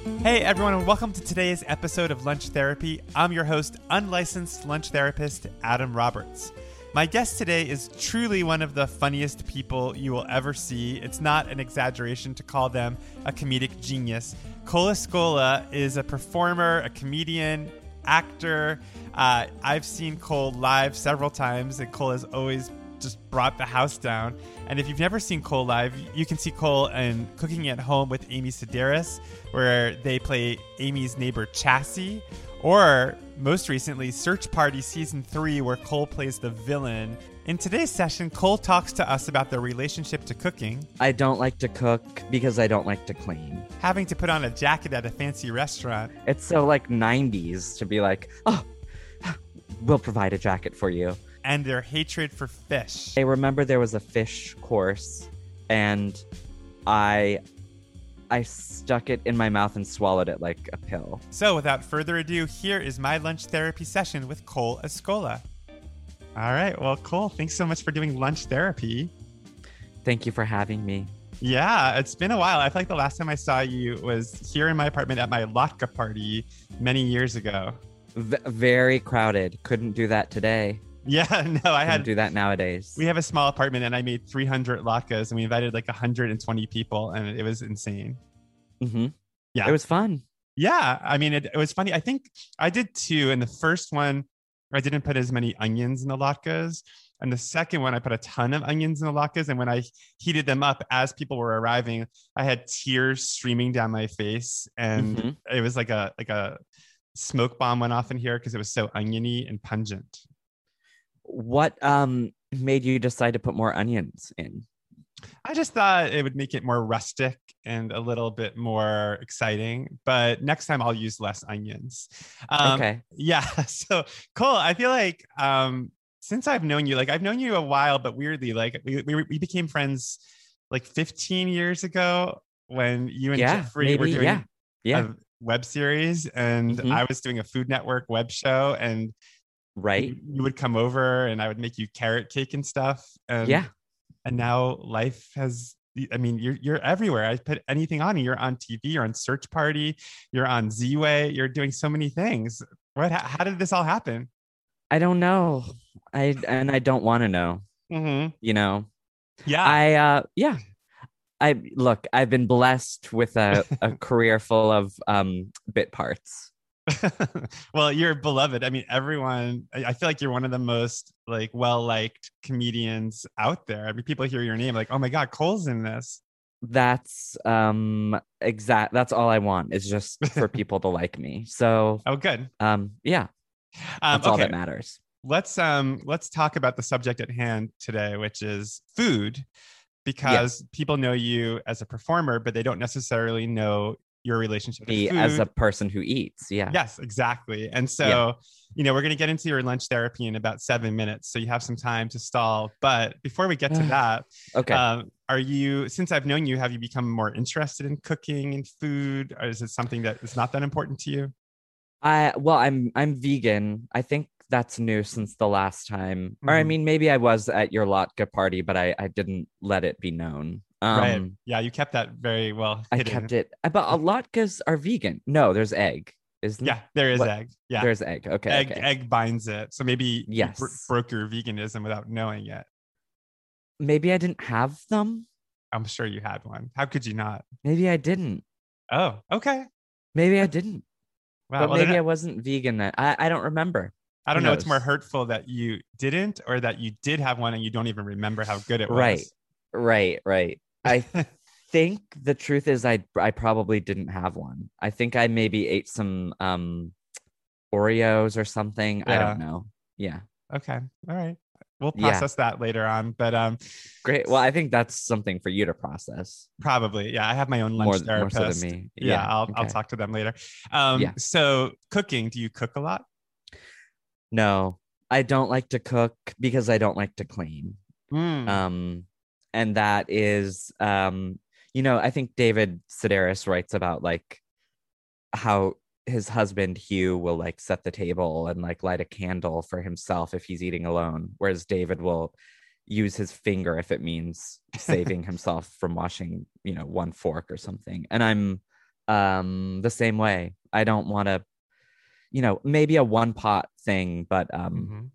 Hey everyone, and welcome to today's episode of Lunch Therapy. I'm your host, unlicensed lunch therapist Adam Roberts. My guest today is truly one of the funniest people you will ever see. It's not an exaggeration to call them a comedic genius. Cole Escola is a performer, a comedian, actor. Uh, I've seen Cole live several times, and Cole has always just brought the house down. And if you've never seen Cole live, you can see Cole in Cooking at Home with Amy Sedaris, where they play Amy's neighbor Chassie, or most recently, Search Party Season 3, where Cole plays the villain. In today's session, Cole talks to us about their relationship to cooking, I don't like to cook because I don't like to clean. having to put on a jacket at a fancy restaurant, It's so like 90s to be like, oh, we'll provide a jacket for you. And their hatred for fish. I remember there was a fish course and I I stuck it in my mouth and swallowed it like a pill. So, without further ado, here is my lunch therapy session with Cole Escola. All right. Well, Cole, thanks so much for doing lunch therapy. Thank you for having me. Yeah, it's been a while. I feel like the last time I saw you was here in my apartment at my latke party many years ago. V- very crowded. Couldn't do that today. Yeah, no, I had to do that nowadays. we have a small apartment and I made 300 latkes and we invited like 120 people and it was insane. hmm Yeah. It was fun. Yeah, I mean, it, it was funny. I think I did two. And the first one, I didn't put as many onions in the latkes. And the second one, I put a ton of onions in the latkes. And when I heated them up as people were arriving, I had tears streaming down my face. And Mhm. it was like a like a smoke bomb went off in here because it was so oniony and pungent. What um made you decide to put more onions in? I just thought it would make it more rustic and a little bit more exciting. But next time I'll use less onions. Um, okay. Yeah. So Cole, I feel like um since I've known you, like I've known you a while, but weirdly, like we we, we became friends like 15 years ago when you and Yeah, Jeffrey were doing yeah, Yeah. a web series and Mhm. I was doing a Food Network web show and right. you, would come over and I would make you carrot cake and stuff. And yeah. and now life has I mean, you're you're everywhere. I put anything on you. You're on TV. You're on Search Party. You're on Z-Way. You're doing so many things. What? How, how did this all happen? I don't know. I and I don't want to know. Mm-hmm. You know. Yeah. I uh yeah. I look, I've been blessed with a, a career full of um bit parts. well, you're beloved. I mean, everyone. I feel like you're one of the most like well liked comedians out there. I mean, people hear your name like, oh my god, Cole's in this. That's um exact that's all I want is just for people to like me. So Oh, good. um yeah, Um, that's all okay. that matters. let's um let's talk about the subject at hand today which is food because people know you as a performer but they don't necessarily know your relationship Me food. as a person who eats. Yeah. yes exactly and so you know we're going to get into your lunch therapy in about seven minutes so you have some time to stall but before we get to that Okay. um, are you since i've known you have you become more interested in cooking and food or is it something that is not that important to you I well, I'm I'm vegan. I think that's new since the last time. Or I Mhm. mean, maybe I was at your Latka party, but I I didn't let it be known. Um, right yeah you kept that very well I kept it. But a Latkas are vegan. No, there's egg. Isn't yeah there is What- egg yeah There's egg. Okay. egg okay. egg binds it. So maybe you Yes. bro- broke your veganism without knowing it. Maybe I didn't have them. I'm sure you had one. How could you not? Maybe I didn't. Oh, okay. Maybe I didn't. Wow. but well, maybe then I wasn't vegan. I, I don't remember. I don't know. It's more hurtful that you didn't, or that you did have one and you don't even remember how good it was. Right. Right, right. I think the truth is I I probably didn't have one. I think I maybe ate some um Oreos or something. I don't know. Yeah. okay. All right. We'll Yeah. process that later on, but um, Great. Well, I think that's something for you to process. probably. Yeah, I have my own lunch More, more therapist. so than me. Yeah, I'll I'll talk to them later. Um, Yeah. So cooking. Do you cook a lot? No, I don't like to cook because I don't like to clean. Mm. um and that is um you know i think david sedaris writes about like how his husband hugh will like set the table and like light a candle for himself if he's eating alone whereas david will use his finger if it means saving himself from washing you know one fork or something and i'm um the same way. I don't want to, you know, maybe a one pot thing, but um Mhm.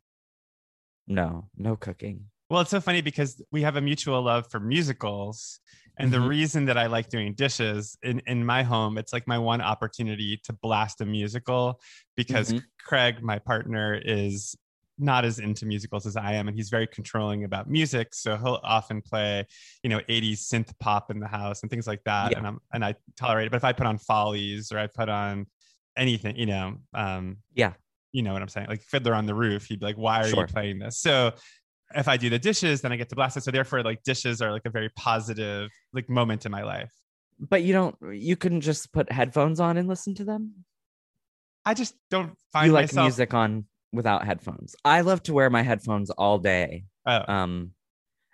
no, no cooking. Well, it's so funny because we have a mutual love for musicals. And the Mhm. reason that I like doing dishes in, in my home, it's like my one opportunity to blast a musical because Mhm. Craig, my partner, is not as into musicals as I am. And he's very controlling about music. So he'll often play, you know, 80s synth pop in the house and things like that. Yeah. And I'm and I tolerate it. But if I put on Follies or I put on anything, you know, um, Yeah. you know what I'm saying? Like Fiddler on the Roof, he'd be like, why are Sure. you playing this? So if I do the dishes, then I get to blast it. So therefore, like dishes are like a very positive like moment in my life. But you don't you couldn't just put headphones on and listen to them? I just don't find you like myself. music on without headphones. I love to wear my headphones all day. Oh, Um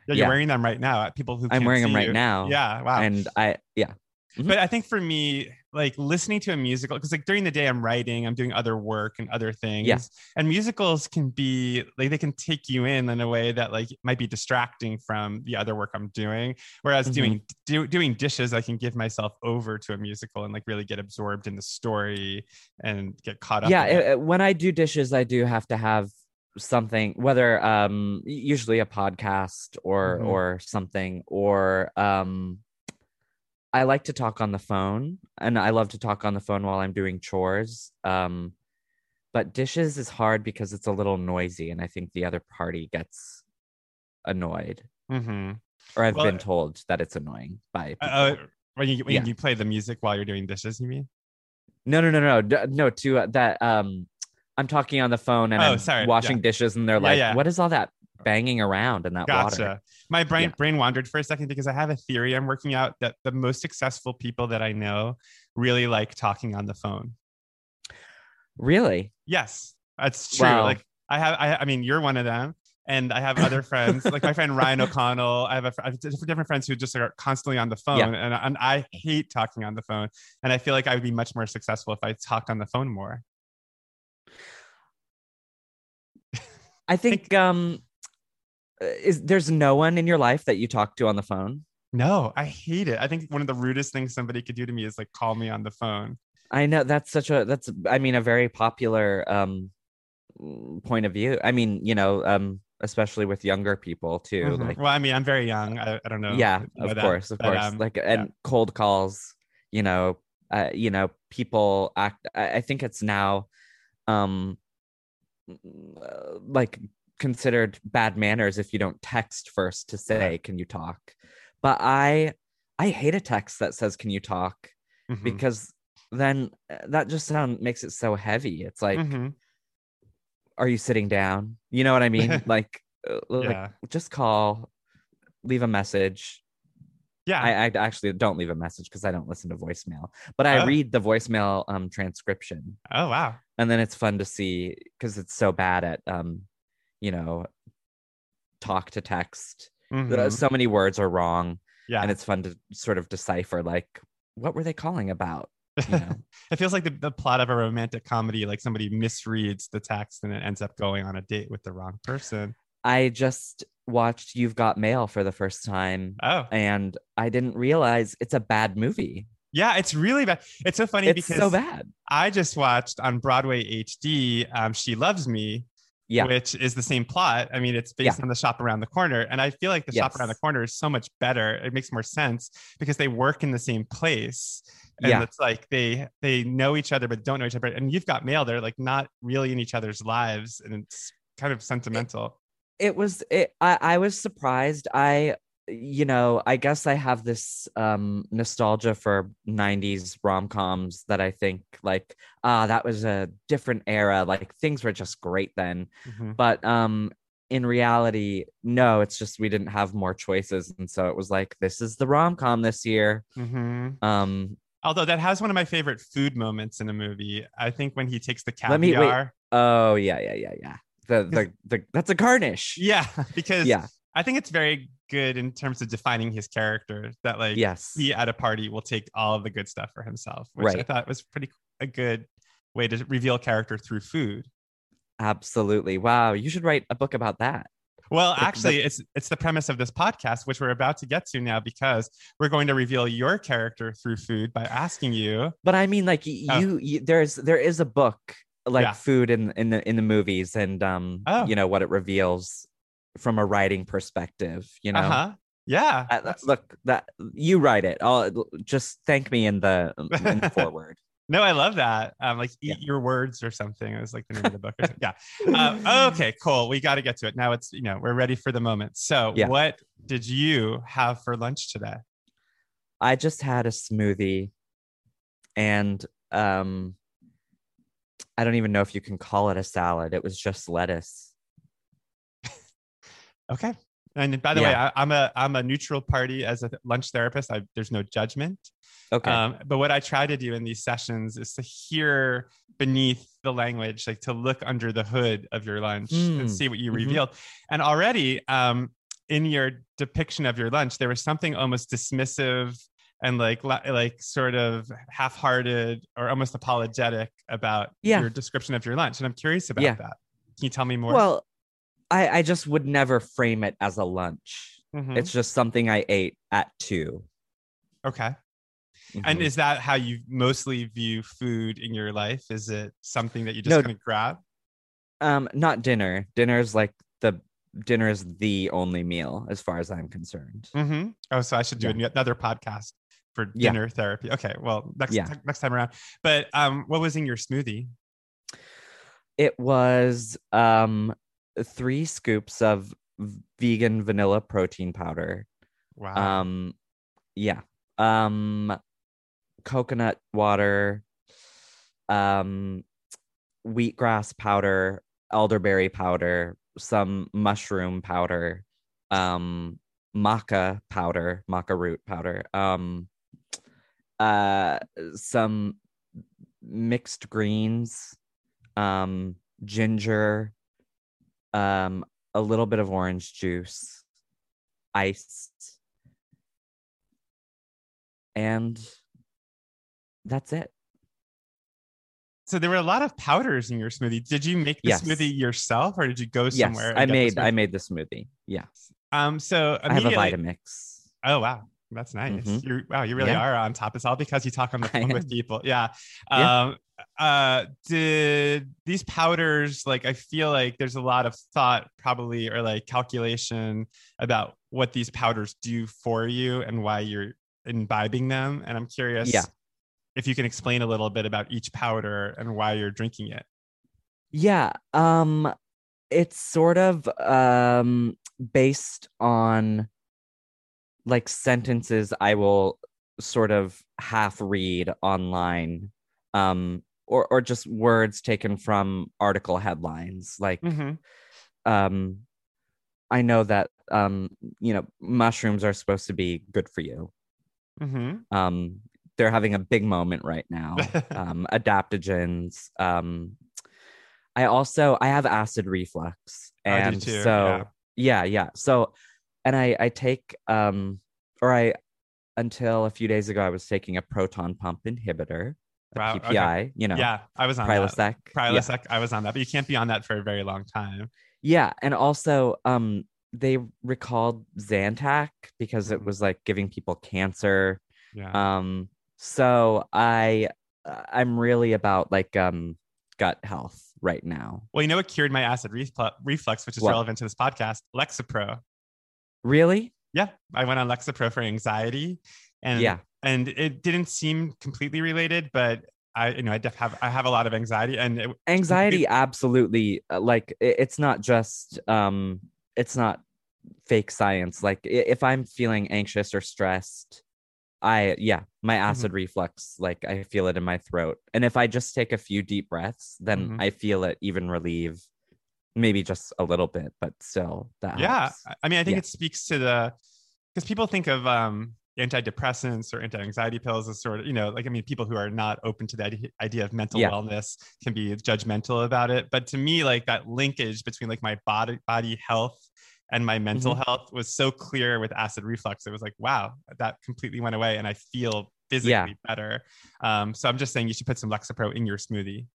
yeah, you're yeah. wearing them right now. People who I'm wearing them right you. now. Yeah, wow. and I yeah. but I think for me, like listening to a musical, because like during the day I'm writing, I'm doing other work and other things. Yeah. And musicals can be like they can take you in in a way that like might be distracting from the other work I'm doing. Whereas Mhm. doing do, doing dishes, I can give myself over to a musical and like really get absorbed in the story and get caught up. yeah it. it- when i do dishes i do have to have something whether um usually a podcast or Mhm. or something or um i like to talk on the phone and i love to talk on the phone while i'm doing chores um but dishes is hard because it's a little noisy and i think the other party gets annoyed Mhm. or i've Well, been told that it's annoying by people. Uh, when you when Yeah. you play the music while you're doing dishes, you mean? No, no, no, no, no. To uh, that, um, I'm talking on the phone and Oh, I'm sorry, washing yeah. dishes, and they're Yeah, like. "What is all that banging around in that Gotcha. water?" My brain Yeah. brain wandered for a second because I have a theory I'm working out that the most successful people that I know really like talking on the phone. Really? Yes, that's true. Wow. Like I have, I, I mean, you're one of them, and I have other friends, like my friend Ryan O'Connell. I have, a, I have different friends who just are constantly on the phone, Yeah. and, and I hate talking on the phone. And I feel like I would be much more successful if I talked on the phone more. I think um, uh, is there's no one in your life that you talk to on the phone? No, I hate it. I think one of the rudest things somebody could do to me is like call me on the phone. I know that's such a that's I mean a very popular um point of view. I mean, you know, um, especially with younger people too. Mhm. Like, well, I mean, I'm very young. I, I don't know. yeah, if you know of that, course, of but, course. um, like, and cold calls. You know, uh, you know, people act. I, I think it's now, um, uh, like considered bad manners if you don't text first to say, "Can you talk?" But I, I hate a text that says, "Can you talk?" mhm, because then uh, that just sound makes it so heavy. It's like, mhm. are you sitting down? You know what I mean? like, uh, like just call, leave a message. yeah. I, I actually don't leave a message because I don't listen to voicemail, but I Oh. read the voicemail um transcription, oh wow. and then it's fun to see because it's so bad at um, you know, talk to text. Uh, Mhm, So many words are wrong, yeah. and it's fun to sort of decipher like what were they calling about. You know? it feels like the, the plot of a romantic comedy, like somebody misreads the text and it ends up going on a date with the wrong person. I just watched You've Got Mail for the first time, Oh, and I didn't realize it's a bad movie. yeah, it's really bad. It's so funny It's because so bad. I just watched on Broadway HD, um, She Loves Me, Yeah. which is the same plot. I mean, it's based on the shop around the corner. And I feel like the shop around the corner is so much better. It makes more sense because they work in the same place. And Yeah. it's like they they know each other but don't know each other. And you've got mail, they're like not really in each other's lives. And it's kind of sentimental. it was it I, I was surprised i you know i guess i have this um nostalgia for 90s rom-coms that i think like ah that was a different era like things were just great then Mhm. but um in reality no it's just we didn't have more choices and so it was like this is the rom-com this year Mhm. um Although that has one of my favorite food moments in a movie. I think when he takes the Let me- wait. caviar. oh yeah yeah yeah yeah the the, the that's a garnish Yeah, because yeah I think it's very good in terms of defining his character that like yes he at a party will take all of the good stuff for himself, which I thought was pretty a good way to reveal character through food. absolutely wow you should write a book about that Well, actually, it's it's the premise of this podcast, which we're about to get to now, because we're going to reveal your character through food by asking you. But I mean, like y- Oh. you, you, there's there is a book like Yeah. food in in the in the movies, and um, Oh. you know what it reveals from a writing perspective. You know, Uh huh. Yeah. Uh, look that you write it. I'll just thank me in the in the foreword. No, I love that. Um, like eat Yeah. your words or something. It was like the name of the book. Or something. Yeah. Uh, okay, cool. We got to get to it now. It's you know we're ready for the moment. So, Yeah. what did you have for lunch today? I just had a smoothie, and um, I don't even know if you can call it a salad. It was just lettuce. Okay. And by the way, Yeah. I, I'm a I'm a neutral party as a lunch therapist. I, there's no judgment. Okay. Um, but what I try to do in these sessions is to hear beneath the language, like to look under the hood of your lunch and Mm. see what you Mhm. revealed. And already um, in your depiction of your lunch, there was something almost dismissive and like like sort of half-hearted or almost apologetic about Yeah. your description of your lunch. And I'm curious about Yeah. that. Can you tell me more? Well, I I just would never frame it as a lunch. Mhm. It's just something I ate at 2 okay. And Mhm. is that how you mostly view food in your life? Is it something that you just No. kind of grab? um not dinner. Dinner is like the dinner is the only meal as far as I'm concerned. hmm Oh, so I should do Yeah. another podcast for Yeah. dinner therapy. Okay, well next Yeah. next time around. But um, what was in your smoothie? It was um three scoops of vegan vanilla protein powder. Wow. Um yeah. Um coconut water, um wheatgrass powder, elderberry powder, some mushroom powder, um maca powder, maca root powder, um uh some mixed greens, um ginger, um a little bit of orange juice, ice, and that's it. so there were a lot of powders in your smoothie. Did you make the Yes. smoothie yourself, or did you go somewhere? and I made I made the smoothie. Yeah, Um, so I have a Vitamix. Oh wow, that's nice. Mhm. You wow, you really Yeah. are on top. It's all because you talk on the phone with people. Yeah. Yeah. Uh did these powders like I feel like there's a lot of thought probably or like calculation about what these powders do for you and why you're imbibing them. And I'm curious Yeah. if you can explain a little bit about each powder and why you're drinking it. Yeah, um it's sort of um based on like sentences I will sort of half read online um or or just words taken from article headlines like Mm-hmm. um I know that um you know mushrooms are supposed to be good for you. Mm-hmm. Um they're having a big moment right now. um adaptogens um i also i have acid reflux and too, so yeah. yeah so and i i take um or i until a few days ago i was taking a proton pump inhibitor Wow, ppi okay. you know yeah, I was on that. prilosec yeah. Prilosec, I was on that, but you can't be on that for a very long time. yeah and also um they recalled zantac because it was like giving people cancer Yeah. um so i i'm really about like um gut health right now well, you know what cured my acid reflux, reflux which is What? relevant to this podcast? Lexapro. really Yeah, I went on Lexapro for anxiety, and yeah and it didn't seem completely related, but I you know I def- have I have a lot of anxiety, and it, anxiety absolutely uh, like i- it's not just um it's not fake science like if i'm feeling anxious or stressed i yeah my acid reflux like i feel it in my throat and if i just take a few deep breaths then Mhm. i feel it even relieve maybe just a little bit but still that yeah, helps. I- I mean I think Yeah. it speaks to the because people think of um antidepressants or anti-anxiety pills as sort of you know like i mean people who are not open to the idea, idea of mental Yeah. wellness can be judgmental about it but to me like that linkage between like my body body health and my mental Mm-hmm. health was so clear with acid reflux it was like wow that completely went away and i feel physically Yeah. better um so i'm just saying you should put some lexapro in your smoothie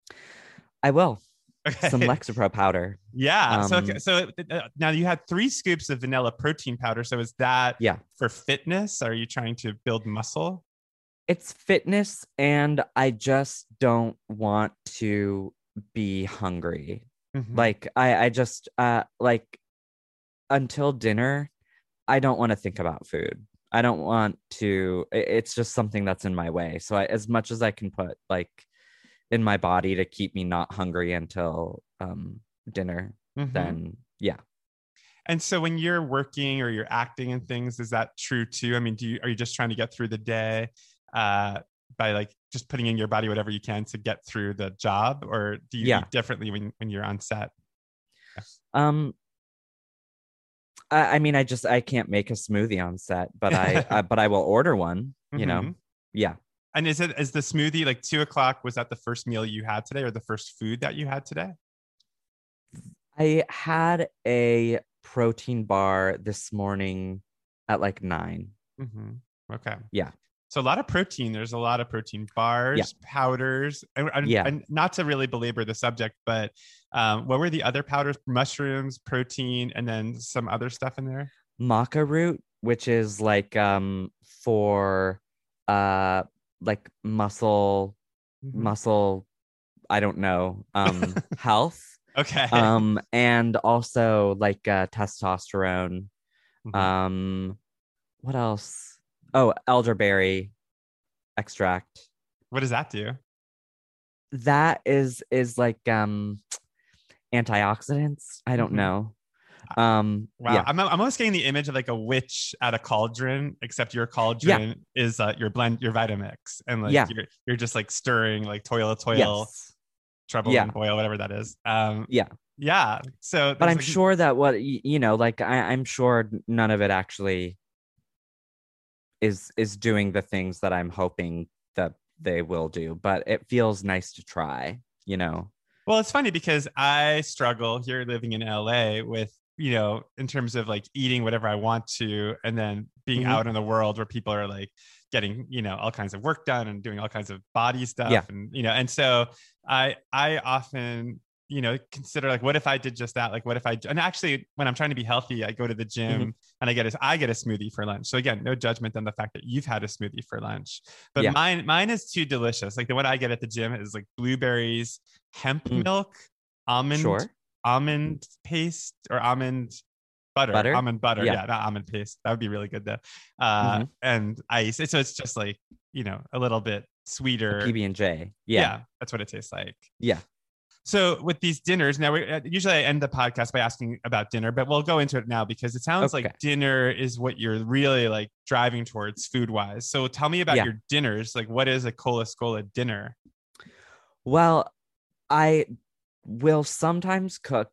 i will Okay. some Lexapro powder. Yeah. so okay, Um, so uh, now you had three scoops of vanilla protein powder. So is that Yeah. for fitness? Are you trying to build muscle? It's fitness, and I just don't want to be hungry. Mhm. Like I, I just uh like until dinner, I don't want to think about food. I don't want to. It's just something that's in my way. So I, as much as I can put like in my body to keep me not hungry until um dinner, Mhm. then yeah. And so when you're working or you're acting and things, is that true too? I mean, do you are you just trying to get through the day uh, by like just putting in your body whatever you can to get through the job, or do you Yeah. eat differently when when you're on set? Um, I, I mean, I just I can't make a smoothie on set, but I, I but I will order one. You know, Mhm. yeah. And is it is the smoothie like two o'clock? Was that the first meal you had today, or the first food that you had today? I had a protein bar this morning at like nine. hmm Okay. Yeah. So a lot of protein. There's a lot of protein bars, powders, and, and, Yeah. and not to really belabor the subject, but um, what were the other powders? Mushrooms, protein, and then some other stuff in there. Maca root, which is like um for uh like muscle Mhm. muscle, I don't know, um health. Okay. Um and also like uh testosterone. Mhm. Um what else? Oh, elderberry extract. what does that do? that is is like um antioxidants i don't Mhm. know um Wow. yeah I'm, I'm almost getting the image of like a witch at a cauldron, except your cauldron is uh, your blend, your Vitamix. And like Yeah. you're, you're just like stirring like toil, toil, yes trouble Yeah. and boil, whatever that is. Um, Yeah. Yeah. So, but i'm like, sure that what you know like I, i'm sure none of it actually is is doing the things that i'm hoping that they will do but it feels nice to try you know Well, it's funny because I struggle here living in LA with, you know, in terms of like eating whatever I want to and then being Mhm. out in the world where people are like getting, you know, all kinds of work done and doing all kinds of body stuff Yeah. and you know, and so I I often you know consider like what if i did just that like what if i and actually when i'm trying to be healthy i go to the gym and i get a i get a smoothie for lunch so again no judgment on the fact that you've had a smoothie for lunch but Yeah. mine mine is too delicious like the one i get at the gym is like blueberries hemp Mm. milk almond sure almond paste or almond butter, Butter? almond butter yeah. Yeah. not almond paste that would be really good though uh Mhm. and ice so it's just like you know a little bit sweeter pb&j yeah that's what it tastes like yeah so with these dinners now, we, uh, usually I end the podcast by asking about dinner, but we'll go into it now because it sounds Okay. like dinner is what you're really like driving towards food wise. So tell me about Yeah. your dinners. Like, what is a Cole Escola dinner? Well, I will sometimes cook.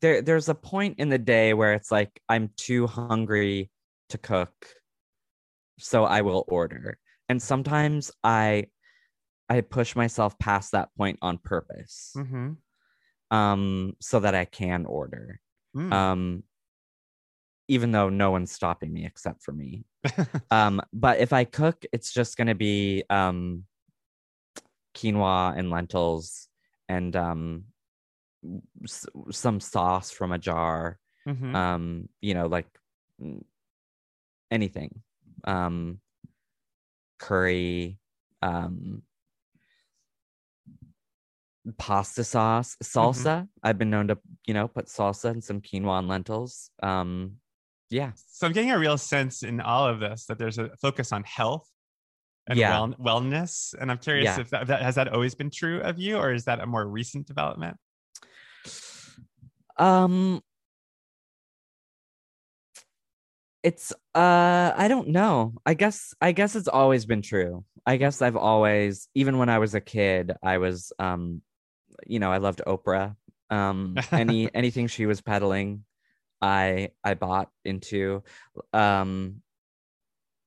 There, there's a point in the day where it's like I'm too hungry to cook, so I will order. And sometimes I, I push myself past that point on purpose, Mm-hmm. um, so that I can order. Mm. Um, even though no one's stopping me except for me. um, but if I cook, it's just gonna be um quinoa and lentils and um some sauce from a jar. Mhm. Um, you know, like mm, anything. Um curry, um pasta sauce, salsa. I've been known to, you know, put salsa and some quinoa and lentils. Um yeah. so I'm getting a real sense in all of this that there's a focus on health and Yeah. well, wellness. And I'm curious Yeah. if that, that has that always been true of you, or is that a more recent development? Um it's uh I don't know. I guess I guess it's always been true. I guess I've always even when I was a kid, I was um you know, I loved Oprah. Um any anything she was peddling, I I bought into. Um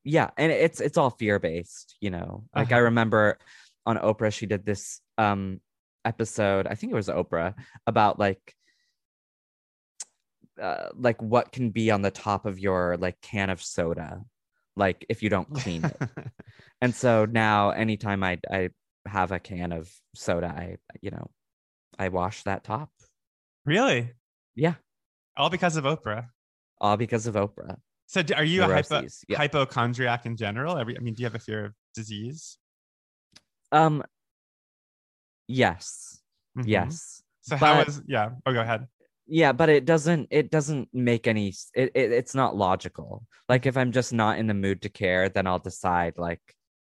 yeah, and it's it's all fear-based, you know. Like I Uh-huh. remember on Oprah she did this um episode, I think it was Oprah, about like uh, like what can be on the top of your like can of soda like if you don't clean it and so now anytime i i have a can of soda i you know I wash that top. Really? Yeah, All because of Oprah. all because of Oprah. So, are you a hypo- yeah. hypochondriac in general? Every, I mean, do you have a fear of disease? Um, yes, Mhm. yes, So, how But- is? Yeah. Oh, go ahead. yeah, but it doesn't. It doesn't make any. It, it it's not logical. Like if I'm just not in the mood to care, then I'll decide like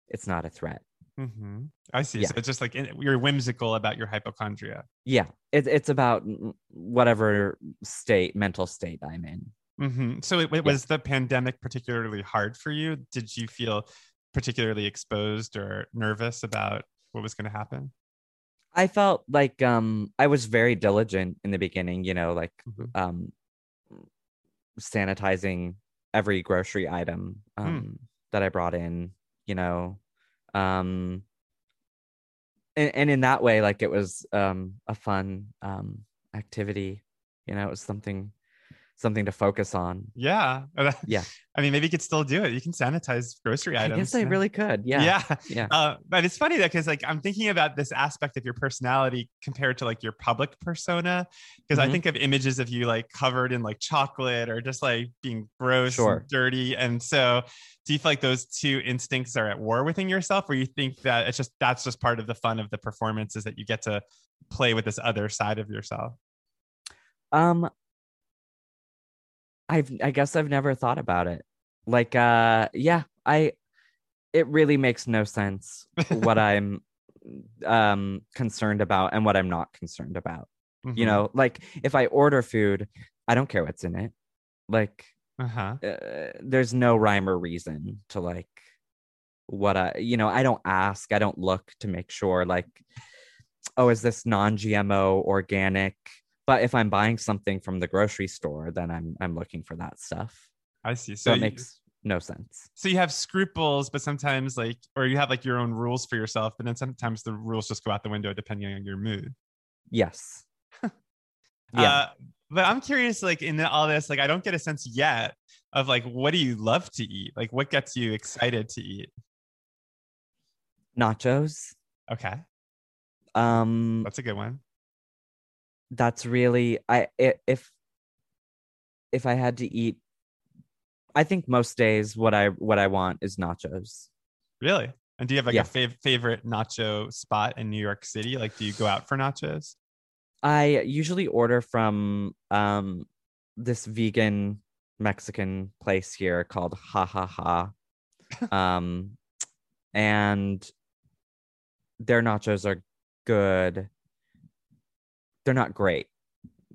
it's not a threat. hmm I see. Yeah. So it's just like you're whimsical about your hypochondria. Yeah, it, it's about whatever state, mental state I'm in. hmm So, it, it Yeah. was the pandemic particularly hard for you? Did you feel particularly exposed or nervous about what was going to happen? I felt like um I was very diligent in the beginning, you know, like Mhm. um sanitizing every grocery item um that I brought in, you know. Um and, and in that way like it was um a fun um activity, you know, it was something something to focus on. Yeah. Yeah. I mean, maybe you could still do it. You can sanitize grocery I items. guess I really could. Yeah. Yeah. Yeah. Uh, but it's funny that because like I'm thinking about this aspect of your personality compared to like your public persona, because I Mhm. think of images of you like covered in like chocolate or just like being gross Sure. and dirty. And so do you feel like those two instincts are at war within yourself, or you think that it's just that's just part of the fun of the performance is that you get to play with this other side of yourself? Um I've I guess I've never thought about it. Like uh yeah, I it really makes no sense what I'm um concerned about and what I'm not concerned about. You Mhm. know, like if I order food, I don't care what's in it. Like Uh-huh. uh, there's no rhyme or reason to like what I you know, I don't ask, I don't look to make sure like oh, is this non-GMO organic? But if I'm buying something from the grocery store, then I'm I'm looking for that stuff. I see. So, So it you- makes no sense. so you have scruples, but sometimes like, or you have like your own rules for yourself, but then sometimes the rules just go out the window depending on your mood. Yes. yeah. Uh, but I'm curious, like in all this, like I don't get a sense yet of like what do you love to eat? Like what gets you excited to eat? Nachos. Okay, Um that's a good one. That's really I if if I had to eat I think most days what I what I want is nachos. Really? And do you have like Yeah. a fav- favorite nacho spot in New York City? Like, do you go out for nachos? I usually order from um this vegan Mexican place here called Jajaja. Um and their nachos are good. They're not great,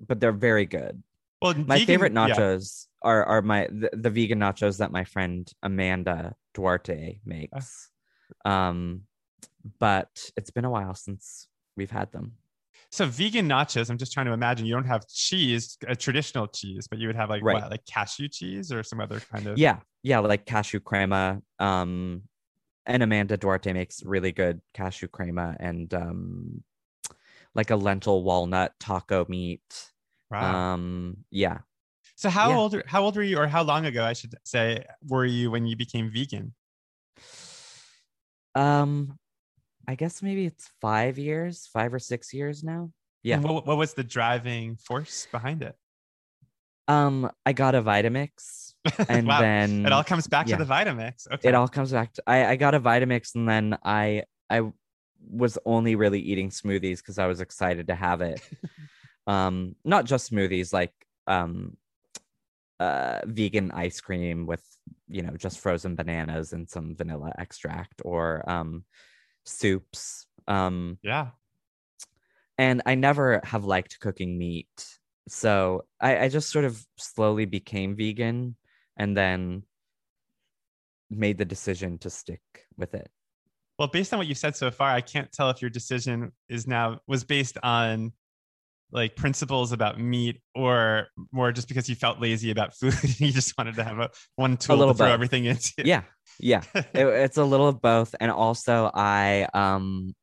but they're very good. Well, My vegan- favorite yeah. nachos are are my the, the vegan nachos that my friend Amanda Duarte makes. Um but it's been a while since we've had them. So vegan nachos. I'm just trying to imagine. You don't have cheese, a traditional cheese, but you would have like Right. what, like cashew cheese or some other kind of. Yeah, yeah, like cashew crema. Um, and Amanda Duarte makes really good cashew crema and um, like a lentil walnut taco meat. Wow. Um, yeah, so how yeah. old? How old were you, or how long ago, I should say, were you when you became vegan? um, I guess maybe it's five years, five or six years now. Yeah. What, what was the driving force behind it? Um, I got a Vitamix, and Wow. then It all comes back yeah. to the Vitamix. Okay. it all comes back to I, I got a Vitamix and then I I was only really eating smoothies because I was excited to have it. um not just smoothies like um uh vegan ice cream with you know just frozen bananas and some vanilla extract or um soups. Um yeah. and I never have liked cooking meat. So I, I just sort of slowly became vegan and then made the decision to stick with it. Well, based on what you've said so far, I can't tell if your decision is now was based on like principles about meat or more just because you felt lazy about food and you just wanted to have a one tool little to throw both. everything into. Yeah. Yeah. It- it's a little of both. And also I um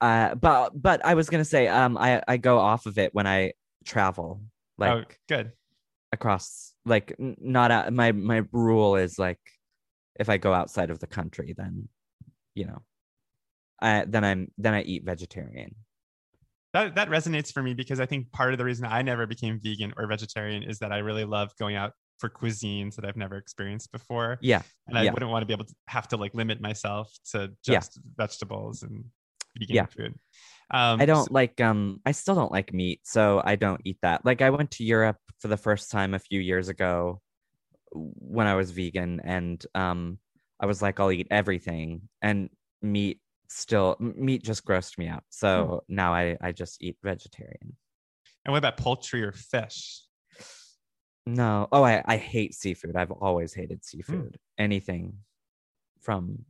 uh but but I was gonna say um I, I go off of it when I travel like oh, good. across like not out my my rule is like if I go outside of the country then you know I, then I'm then I eat vegetarian. That that resonates for me because I think part of the reason I never became vegan or vegetarian is that I really love going out for cuisines that I've never experienced before. Yeah, and I yeah. wouldn't want to be able to have to like limit myself to Yeah. just vegetables and vegan Yeah. food. Um, I don't so- like um I still don't like meat, so I don't eat that. Like I went to Europe for the first time a few years ago when I was vegan and um I was like I'll eat everything and meat still meat just grossed me out. So Hmm. now I I just eat vegetarian. and what about poultry or fish? No. Oh, I I hate seafood. I've always Hmm. hated seafood. Anything from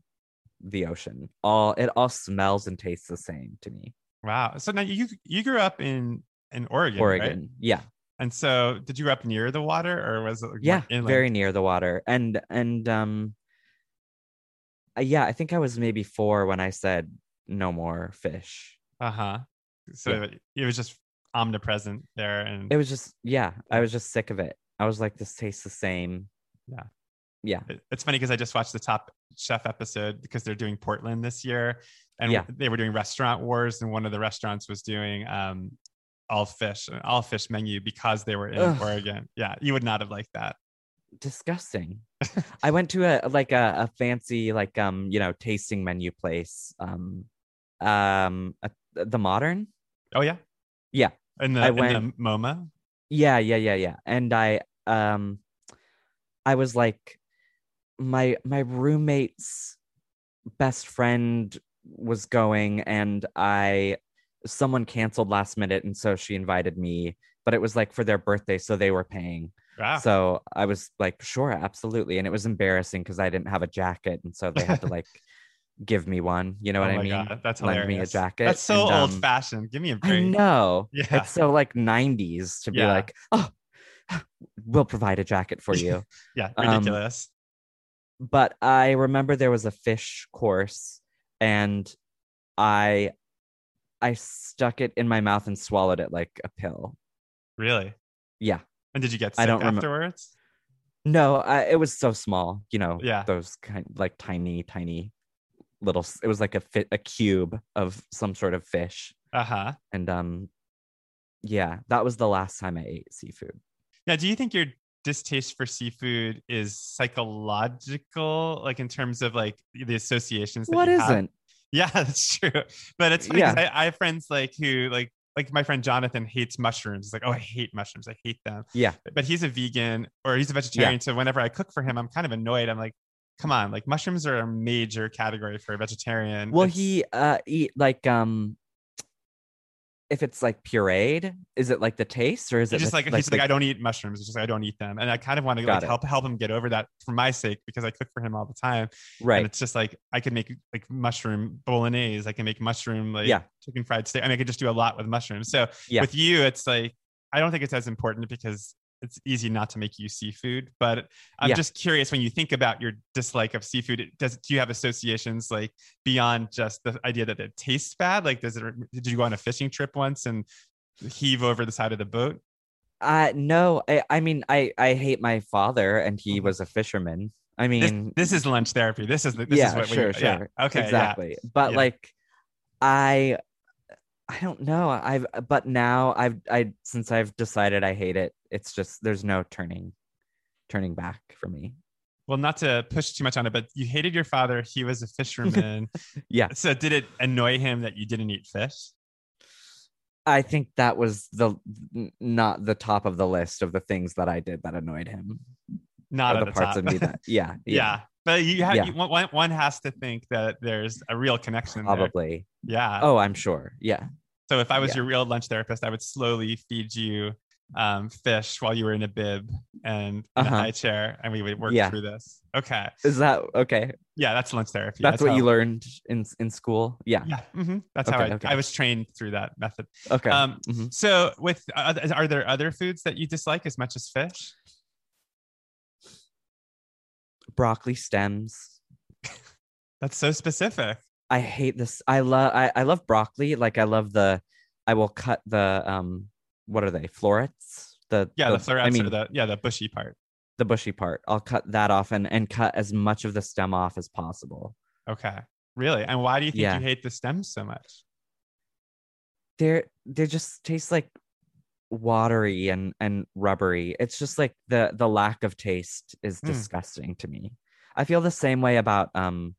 the ocean. All it all smells and tastes the same to me. Wow. So now you you grew up in in Oregon, Oregon. right? Yeah. And so did you up near the water or was it like yeah very near the water. And and um uh, yeah i think i was maybe four when i said no more fish. Uh-huh. So it was just omnipresent there and it was just yeah i was just sick of it. I was like this tastes the same. Yeah. yeah. It's funny because I just watched the Top Chef episode because they're doing Portland this year, and Yeah. they were doing restaurant wars, and one of the restaurants was doing um, all fish, an all fish menu because they were in Ugh. Oregon. Yeah, you would not have liked that. disgusting i went to a like a, a fancy like um you know tasting menu place um um at the modern Oh yeah, Yeah. In the, I in the went- MoMA. Yeah, yeah, yeah, yeah. And I um I was like my my roommate's best friend was going and I someone canceled last minute and so she invited me, but it was like for their birthday so they were paying. Wow. So I was like, sure, absolutely. And it was embarrassing because I didn't have a jacket and so they had to like give me one, you know oh what I mean? God, that's Lend hilarious. me a jacket. That's so and, um, old fashioned. Give me a break. know. Yeah. It's so like 90s to be Yeah. like, oh, we'll provide a jacket for you. Yeah, Um, ridiculous. but I remember there was a fish course and I I stuck it in my mouth and swallowed it like a pill. really. Yeah. And did you get sick I don't afterwards? No, I, it was so small, you know, Yeah. those kind like tiny, tiny little, it was like a fit, a cube of some sort of fish. Uh huh. And, um, yeah, that was the last time I ate seafood. Now, do you think your distaste for seafood is psychological, like in terms of like the associations? That What you have? isn't? Yeah, that's true. But it's funny Yeah. I, I have friends like who like like my friend Jonathan hates mushrooms. He's like, oh, I hate mushrooms. I hate them. Yeah. But he's a vegan or he's a vegetarian. So whenever I cook for him, I'm kind of annoyed. I'm like, come on, like mushrooms are a major category for a vegetarian. Well, It's- he uh eat like um if it's like pureed, is it like the taste or is it just the- like, he's the- like I don't eat mushrooms. It's just like, I don't eat them, and I kind of want to like it. help help him get over that for my sake because I cook for him all the time. Right. And it's just like I can make like mushroom bolognese. I can make mushroom like Yeah. chicken fried steak. I mean, I could just do a lot with mushrooms. So Yeah. with you, it's like I don't think it's as important because it's easy not to make you seafood. But I'm Yeah. just curious when you think about your dislike of seafood. it- Does do you have associations like beyond just the idea that it tastes bad? Like, does it? Did you go on a fishing trip once and heave over the side of the boat? Uh no, I, I mean I I hate my father and he Mhm. was a fisherman. I mean this is lunch therapy. This is the, this yeah, is what sure, we sure. yeah. Okay, yeah. exactly. But Yeah. like I I don't know. I've uh, but now I've I since I've decided I hate it, it's just there's no turning turning back for me. Well, not to push too much on it, but you hated your father. He was a fisherman. Yeah. So did it annoy him that you didn't eat fish? I think that was the not the top of the list of the things that I did that annoyed him. Not at the the parts top. of me that yeah, yeah. But you have Yeah. you, one, one has to think that there's a real connection there. probably. Yeah. Oh, I'm sure. Yeah. So if I was yeah. your real lunch therapist, I would slowly feed you um, fish while you were in a bib and in Uh-huh. a high chair, and we would work Yeah. through this. Okay. Is that okay? Yeah, that's lunch therapy. That's, what how- you learned in in school. Yeah. Yeah. mhm, That's how I, okay. I was trained through that method. Okay. Um, Mhm. So, with uh, are there other foods that you dislike as much as fish? Broccoli stems. That's so specific. I hate this. I love I, I love broccoli. Like I love the I will cut the um what are they? Florets? The Yeah, the, florets I mean the yeah the bushy part. the bushy part. I'll cut that off and and cut as much of the stem off as possible. Okay, Really? And why do you think Yeah. you hate the stems so much? they're they just taste like watery and and rubbery it's just like the the lack of taste is Hmm. disgusting to me i feel the same way about um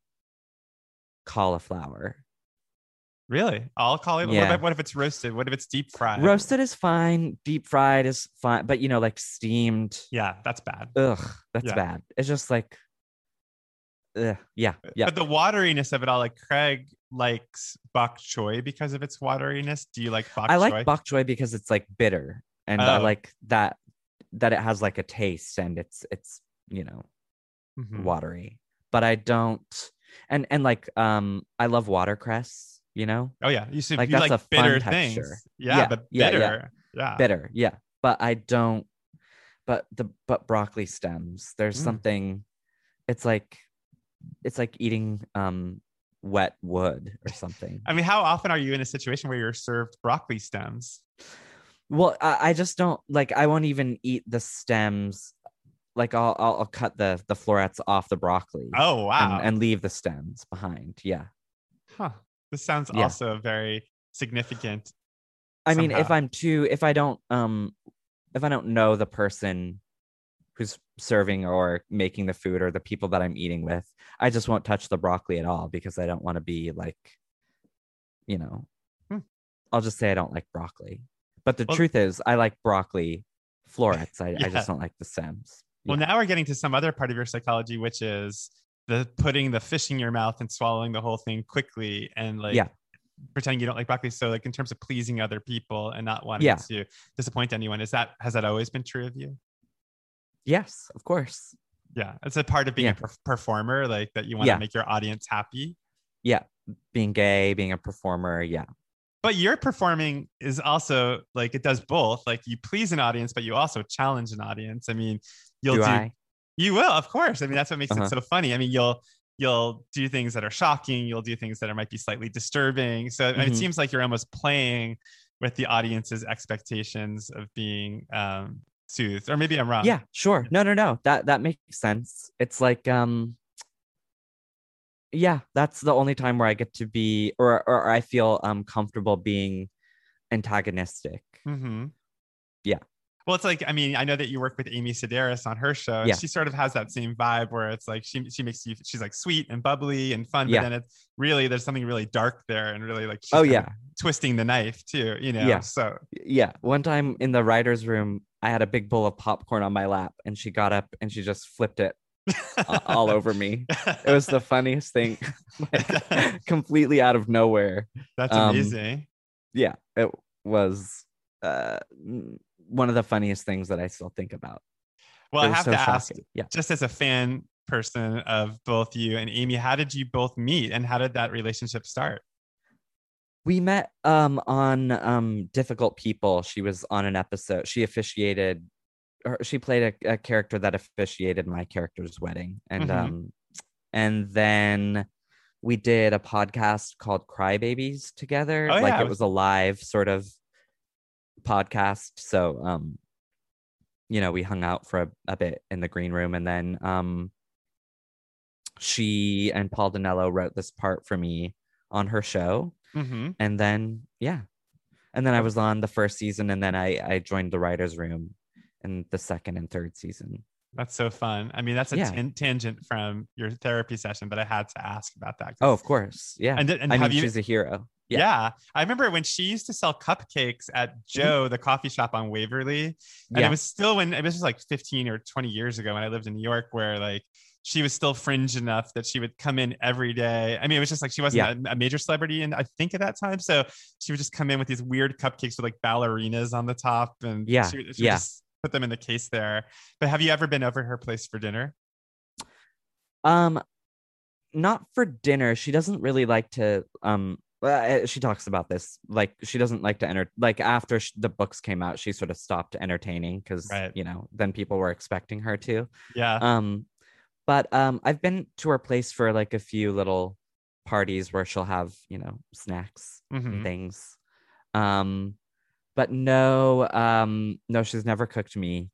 cauliflower Really? All cauliflower? Yeah. What, if, what if it's roasted? What if it's deep fried? roasted is fine deep fried is fine but you know like steamed Yeah, that's bad. ugh that's Yeah. bad it's just like ugh, yeah yeah But the wateriness of it all, like Craig likes bok choy because of its wateriness. Do you like bok i choy? like bok choy because it's like bitter and i Oh. like that that it has like a taste and it's it's you know Mhm. watery but i don't and and like um i love watercress you know Oh yeah, you see Like, you that's like a fun bitter texture. Yeah, Yeah, but yeah, yeah. bitter. Yeah. bitter yeah but i don't but the but broccoli stems there's Mm. something it's like it's like eating um wet wood or something I mean, how often are you in a situation where you're served broccoli stems? well I, I just don't like i won't even eat the stems like i'll i'll, I'll cut the the florets off the broccoli Oh wow. and, and leave the stems behind yeah huh. This sounds Yeah. also very significant. I mean, if. I'm too, if I don't, um, if I don't know the person who's serving or making the food or the people that I'm eating with, I just won't touch the broccoli at all because I don't want to be like, you know, Hmm. I'll just say I don't like broccoli. But the Well- truth is, I like broccoli florets. I, I just don't like the stems. Well, now we're getting to some other part of your psychology, which is the putting the fish in your mouth and swallowing the whole thing quickly and like Yeah. pretending you don't like broccoli. So like in terms of pleasing other people and not wanting Yeah. to disappoint anyone, is that has that always been true of you? Yes, of course. Yeah, it's a part of being Yeah. a per- performer, like that you want to make your audience happy. Yeah, being gay, being a performer. Yeah, But your performing is also like it does both. Like you please an audience, but you also challenge an audience. I mean, you'll do do I? You will, of course. I mean, that's what makes Uh-huh. it so funny. I mean, you'll you'll do things that are shocking. You'll do things that are, might be slightly disturbing. So I mean, it Mhm. seems like you're almost playing with the audience's expectations of being um, soothed. Or maybe I'm wrong. yeah sure no no no that that makes sense it's like um yeah that's the only time where i get to be or or i feel um comfortable being antagonistic Mm-hmm. Yeah. Well, it's like I mean, I know that you work with Amy Sedaris on her show, Yeah. she sort of has that same vibe where it's like she she makes you she's like sweet and bubbly and fun, but Yeah. then it's really there's something really dark there and really like oh yeah twisting the knife too, you know. Yeah. So yeah one time in the writers room i had a big bowl of popcorn on my lap and she got up and she just flipped it all over me it was the funniest thing like, completely out of nowhere That's um, amazing. yeah it was uh one of the funniest things that i still think about. Well, It I have so to ask, yeah. just as a fan person of both you and Amy, how did you both meet, and how did that relationship start? we met um on um difficult people. She was on an episode she officiated or she played a, a character that officiated my character's wedding. And Mhm. um and then we did a podcast called crybabies together. Oh, like yeah, it was a live sort of podcast so um you know we hung out for a, a bit in the green room and then um she and paul Dinello wrote this part for me on her show hmm and then yeah and then i was on the first season and then i i joined the writers room in the second and third season That's so fun. I mean, that's a Yeah. tan- tangent from your therapy session, but I had to ask about that. oh of course yeah and, and i have mean you? she's a hero yeah. yeah. I remember when she used to sell cupcakes at Joe, the coffee shop on Waverly, and Yeah. it was still when it was just like 15 or 20 years ago when I lived in New York, where like she was still fringe enough that she would come in every day. I mean, it was just like she wasn't a, a major celebrity, and I think at that time, so she would just come in with these weird cupcakes with like ballerinas on the top, and Yeah, she, she yeah. just put them in the case there. But have you ever been over her place for dinner? um not for dinner she doesn't really like to um uh, she talks about this like she doesn't like to enter like after sh- the books came out she sort of stopped entertaining because Right. you know then people were expecting her to Yeah. um but um i've been to her place for like a few little parties where she'll have you know snacks Mhm. and things um but no um no she's never cooked me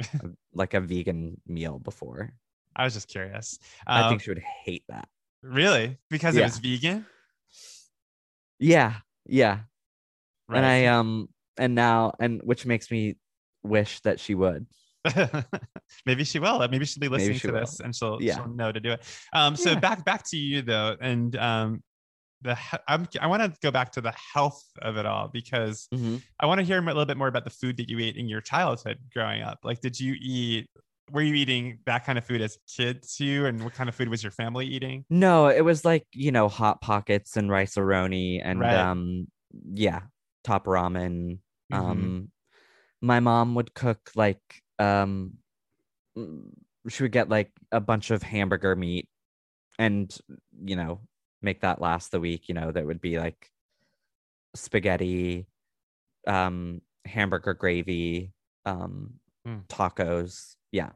like a vegan meal before I was just curious. i Um, think she would hate that Really? Because it was vegan? Yeah, yeah. Right. And I um and now and which makes me wish that she would. maybe she will. Maybe she'll be listening she to will. this and she'll, Yeah. she'll know to do it. Um, so Yeah. back back to you though, and um, the I'm, I want to go back to the health of it all because I want to hear a little bit more about the food that you ate in your childhood growing up. Like, did you eat? Were you eating that kind of food as a kid too? And what kind of food was your family eating? No, it was like, you know, hot pockets and Rice-A-Roni and Right. um yeah, top ramen. Mhm. Um my mom would cook like um she would get like a bunch of hamburger meat and you know, make that last the week, you know, that would be like spaghetti, um hamburger gravy, um Mm. tacos. Yeah.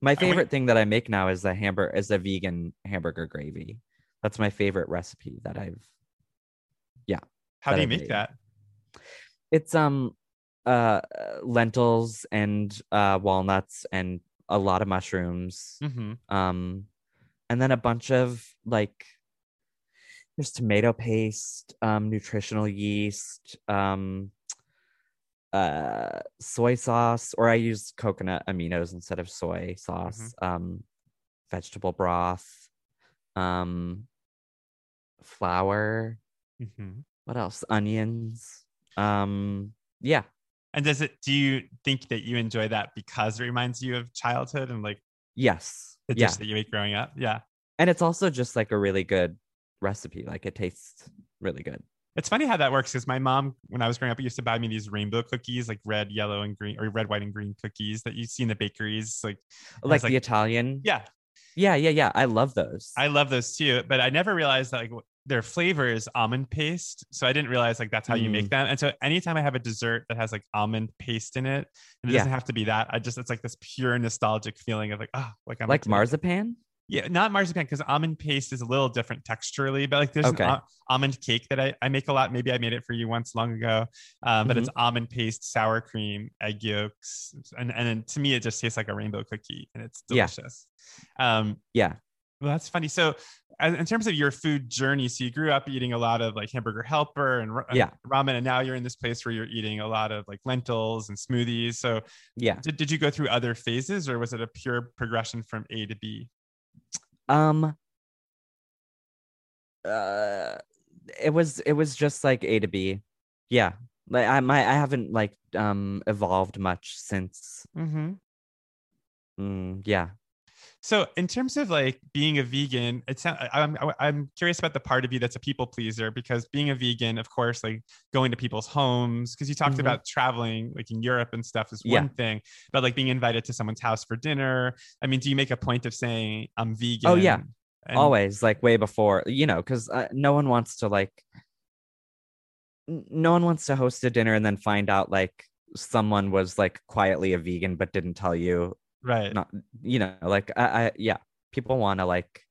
My favorite thing that I make now is the hamburger is the vegan hamburger gravy. That's my favorite recipe that I've yeah. How do you I make made. that? it's um uh lentils and uh walnuts and a lot of mushrooms hmm um and then a bunch of like there's tomato paste um nutritional yeast um uh soy sauce or i use coconut aminos instead of soy sauce um vegetable broth um flour hmm what else onions um yeah And does it? Do you think that you enjoy that because it reminds you of childhood and like yes the dish yeah that you ate growing up? Yeah. and it's also just like a really good recipe like it tastes really good It's funny how that works because my mom, when I was growing up, used to buy me these rainbow cookies, like red, yellow, and green, or red, white, and green cookies that you see in the bakeries. Like, and like the italian yeah, yeah yeah yeah i love those I love those too. But I never realized that like their flavor is almond paste. So I didn't realize like that's how you Mm. make them. And so anytime I have a dessert that has like almond paste in it, and it Yeah. doesn't have to be that, I just it's like this pure nostalgic feeling of like, oh, like I'm like marzipan Yeah, not marzipan because almond paste is a little different texturally, but like there's Okay. al- almond cake that I, I make a lot. Maybe I made it for you once long ago, um, but it's Mm-hmm. almond paste, sour cream, egg yolks, and and then to me it just tastes like a rainbow cookie, and it's Yeah. delicious. Um, yeah well, that's funny. So, in terms of your food journey, so you grew up eating a lot of like hamburger helper and, Yeah. ramen, and now you're in this place where you're eating a lot of like lentils and smoothies. So, yeah did, did you go through other phases, or was it a pure progression from A to B? Um uh it was it was just like a to b. Yeah. Like i my i haven't like um evolved much since. Mm-hmm. mm, yeah So, in terms of like being a vegan, it's I'm I'm curious about the part of you that's a people pleaser because being a vegan, of course, like going to people's homes because you talked Mhm. about traveling like in Europe and stuff is Yeah. one thing, but like being invited to someone's house for dinner. I mean, do you make a point of saying I'm vegan? Oh, yeah. And- always like way before you know because uh, no one wants to like no one wants to host a dinner and then find out like someone was like quietly a vegan but didn't tell you right. not you know like i, I yeah people want to like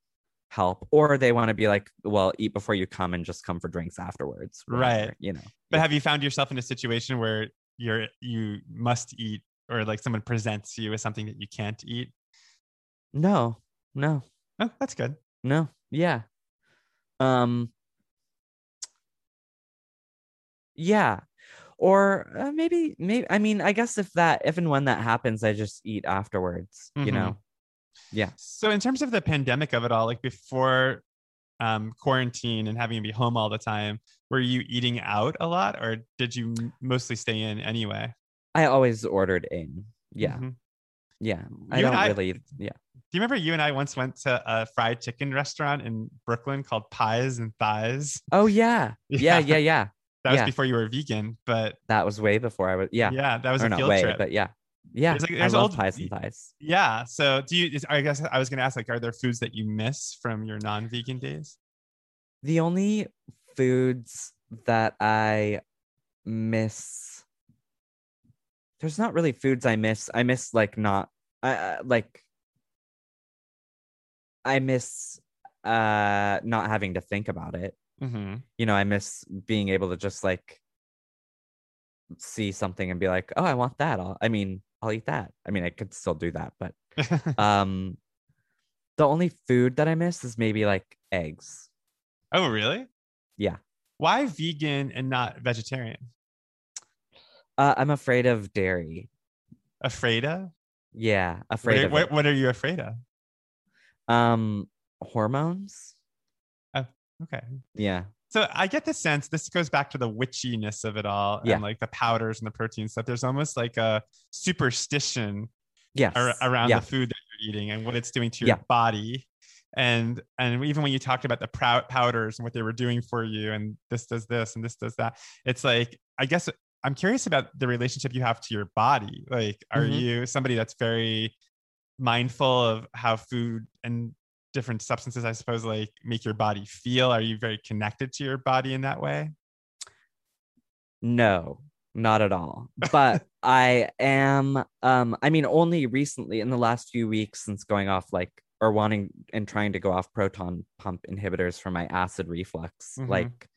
help or they want to be like well eat before you come and just come for drinks afterwards Right. you know But yeah. have you found yourself in a situation where you're you must eat or like someone presents you with something that you can't eat? no no Oh, that's good. no yeah um yeah or uh, maybe maybe i mean i guess if that if and when that happens i just eat afterwards you Mhm. know yeah So in terms of the pandemic of it all, like before um, quarantine and having to be home all the time, were you eating out a lot, or did you mostly stay in anyway? i always ordered in yeah Mhm. yeah i You don't I- really yeah Do you remember you and I once went to a fried chicken restaurant in Brooklyn called Pies and Thighs? oh yeah Yeah. yeah yeah yeah That was before you were vegan, but that was way before i was yeah, yeah, that was or a field way trip. but yeah yeah There's like- i there's love old- pies and thighs Yeah. So do you? Is, I guess I was going to ask, like, are there foods that you miss from your non-vegan days? the only foods that I miss there's not really foods I miss. I miss like not I I- like I miss uh not having to think about it. Mm-hmm. You know, I miss being able to just like see something and be like, "Oh, I want that." I'll, I mean, I'll eat that. I mean, I could still do that, but um the only food that I miss is maybe like eggs. Oh, really? Yeah. Why vegan and not vegetarian? Uh, I'm afraid of dairy. Afraid of? Yeah, What afraid are, of what, what are you afraid of? Um, hormones. Okay. Yeah, So I get the sense this goes back to the witchiness of it all Yeah. and like the powders and the protein stuff. There's almost like a superstition yes, ar- around yeah. the food that you're eating and what it's doing to your Yeah. body. And and even when you talked about the prow- powders and what they were doing for you, and this does this and this does that, it's like I guess I'm curious about the relationship you have to your body. Like, are Mhm. you somebody that's very mindful of how food and different substances, I suppose, like make your body feel? Are you very connected to your body in that way? No, not at all. But I am um I mean only recently in the last few weeks since going off like or wanting and trying to go off proton pump inhibitors for my acid reflux. Mhm. Like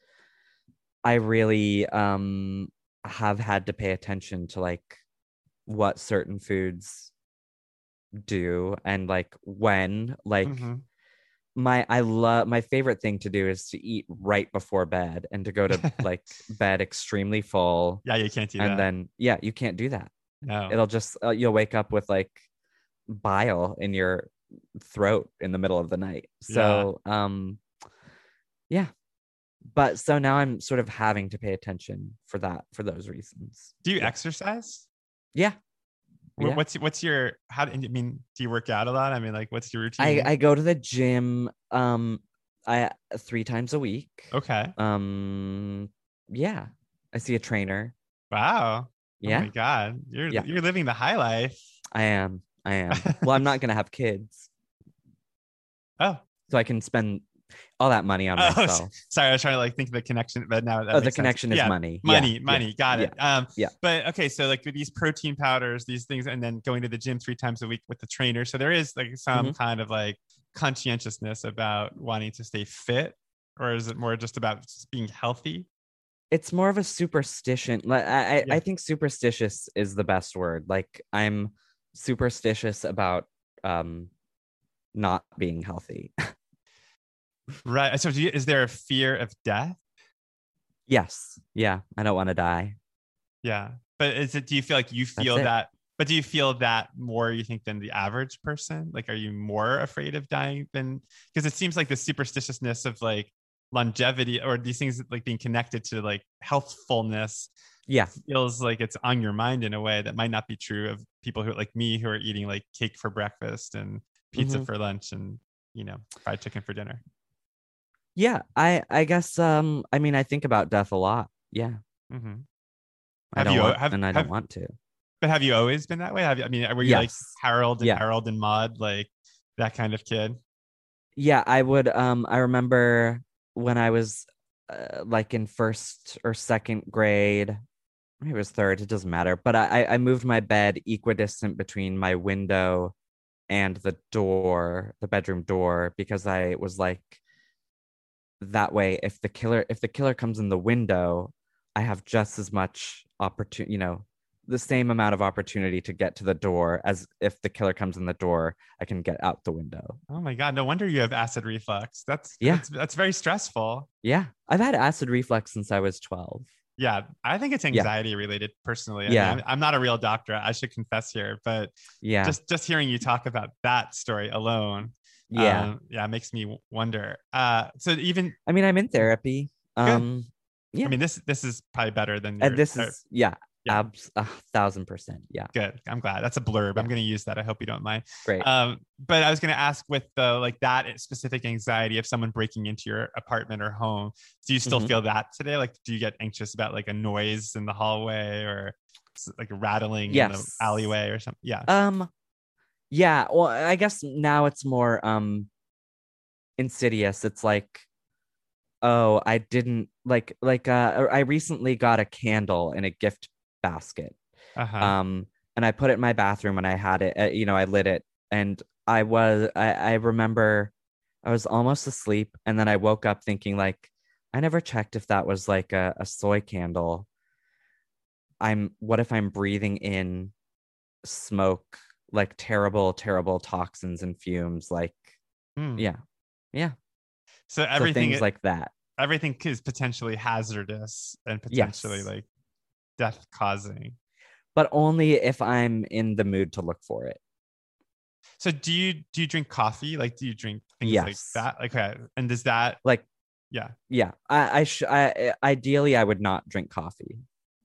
I really um have had to pay attention to like what certain foods do and like when like Mhm. My I love my favorite thing to do is to eat right before bed and to go to like bed extremely full Yeah, you can't do and that. And then yeah you can't do that no. it'll just uh, you'll wake up with like bile in your throat in the middle of the night so um yeah but so now i'm sort of having to pay attention for that for those reasons do you yeah. exercise? yeah Yeah. What's what's your how? do- I mean, do you work out a lot? I mean, like, what's your routine? i i go to the gym um i three times a week okay. um yeah i see a trainer Wow. yeah Oh my god, you're Yeah. you're living the high life. i am i am well i'm not gonna have kids Oh, so i can spend all that money on Oh, myself sorry, I was trying to like think of the connection, but now that oh the makes sense. connection is Yeah, money Yeah, Money, yeah, money, got it. Um, yeah. But okay, so like with these protein powders, these things, and then going to the gym three times a week with the trainer. So there is like some Mm-hmm. kind of like conscientiousness about wanting to stay fit, or is it more just about just being healthy? it's more of a superstition like I, Yeah. I think superstitious is the best word like i'm superstitious about um not being healthy Right. So do you, is there a fear of death? yes yeah i don't want to die Yeah. But is it do you feel like you feel that but do you feel that more you think than the average person? Like are you more afraid of dying than because it seems like the superstitiousness of like longevity or these things like being connected to like healthfulness yeah feels like it's on your mind in a way that might not be true of people who like me who are eating like cake for breakfast and pizza Mhm. for lunch and you know fried chicken for dinner. Yeah i i guess um i mean i think about death a lot yeah hmm i don't you- want have- and i have- don't want to But have you always been that way? Have you, I mean, were you like Harold and Yeah. Harold and Maude, like that kind of kid? yeah i would um i remember when i was uh, like in first or second grade maybe it was third it doesn't matter but i i moved my bed equidistant between my window and the door the bedroom door because i was like that way if the killer if the killer comes in the window i have just as much opportunity you know the same amount of opportunity to get to the door as if the killer comes in the door i can get out the window Oh my god, no wonder you have acid reflux. That's Yeah. that's, that's very stressful. Yeah, I've had acid reflux since I was 12. Yeah, I think it's Yeah. anxiety related personally. I mean, Yeah. I'm, I'm not a real doctor. I should confess here, but Yeah. just just hearing you talk about that story alone, yeah. um, yeah, it makes me wonder. Uh, so even I mean, I'm in therapy. Um Yeah. I mean, this this is probably better than and this is yeah, Yeah. abs a thousand percent. Yeah. good. I'm glad. That's a blurb. I'm going to use that. I hope you don't mind. Great. Um, but I was going to ask with the like that specific anxiety of someone breaking into your apartment or home. Do you still Mhm. feel that today? Like, do you get anxious about like a noise in the hallway or like rattling in the alleyway or something? Yeah. um yeah, well, I guess now it's more um insidious. It's like oh, I didn't like like uh I recently got a candle in a gift basket. Uh-huh. um and i put it in my bathroom and i had it uh, you know i lit it and i was I, I remember i was almost asleep and then i woke up thinking like i never checked if that was like a, a soy candle i'm what if i'm breathing in smoke like terrible terrible toxins and fumes like Hmm. yeah yeah So So everything things like that. everything is potentially hazardous and potentially Yes. like death causing. But only if I'm in the mood to look for it. So do you do you drink coffee? Like do you drink things like that? Like okay. And does that Like yeah, yeah, I I, sh- I ideally I would not drink coffee.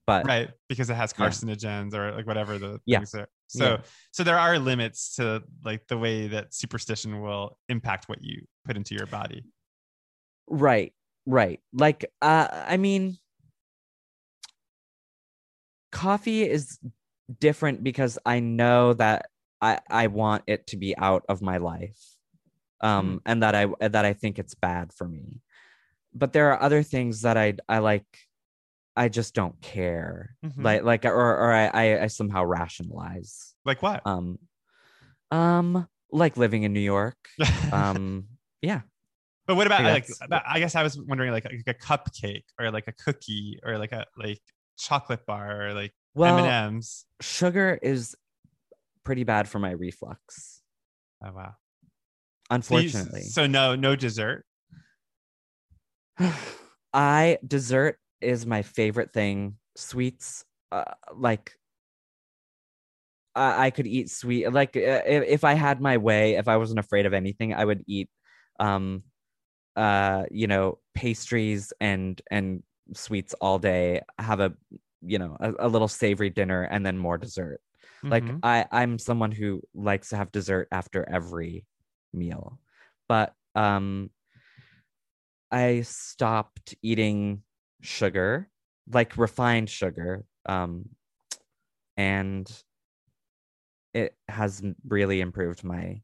But right. Because it has Yeah. carcinogens or like whatever the Yeah. things are. So Yeah. so there are limits to like the way that superstition will impact what you put into your body. Right, right. Like, uh, I mean, coffee is different because I know that I I want it to be out of my life, um, and that I that I think it's bad for me. But there are other things that I I like. I just don't care, Mhm. like like or or I I, I somehow rationalize. Like what? Um, um, like living in New York. Um, yeah. But what about think like? I guess I was wondering like, like a cupcake or like a cookie or like a like chocolate bar or like Well, M and M's. sugar is pretty bad for my reflux Oh wow! So, you- unfortunately so no no dessert. i dessert is my favorite thing. Sweets uh, like I, I could eat sweet like uh, if, if i had my way if i wasn't afraid of anything i would eat um uh you know pastries and and sweets all day have a you know a, a little savory dinner and then more dessert. Like Mhm. i i'm someone who likes to have dessert after every meal. But um i stopped eating sugar like refined sugar um and it has really improved my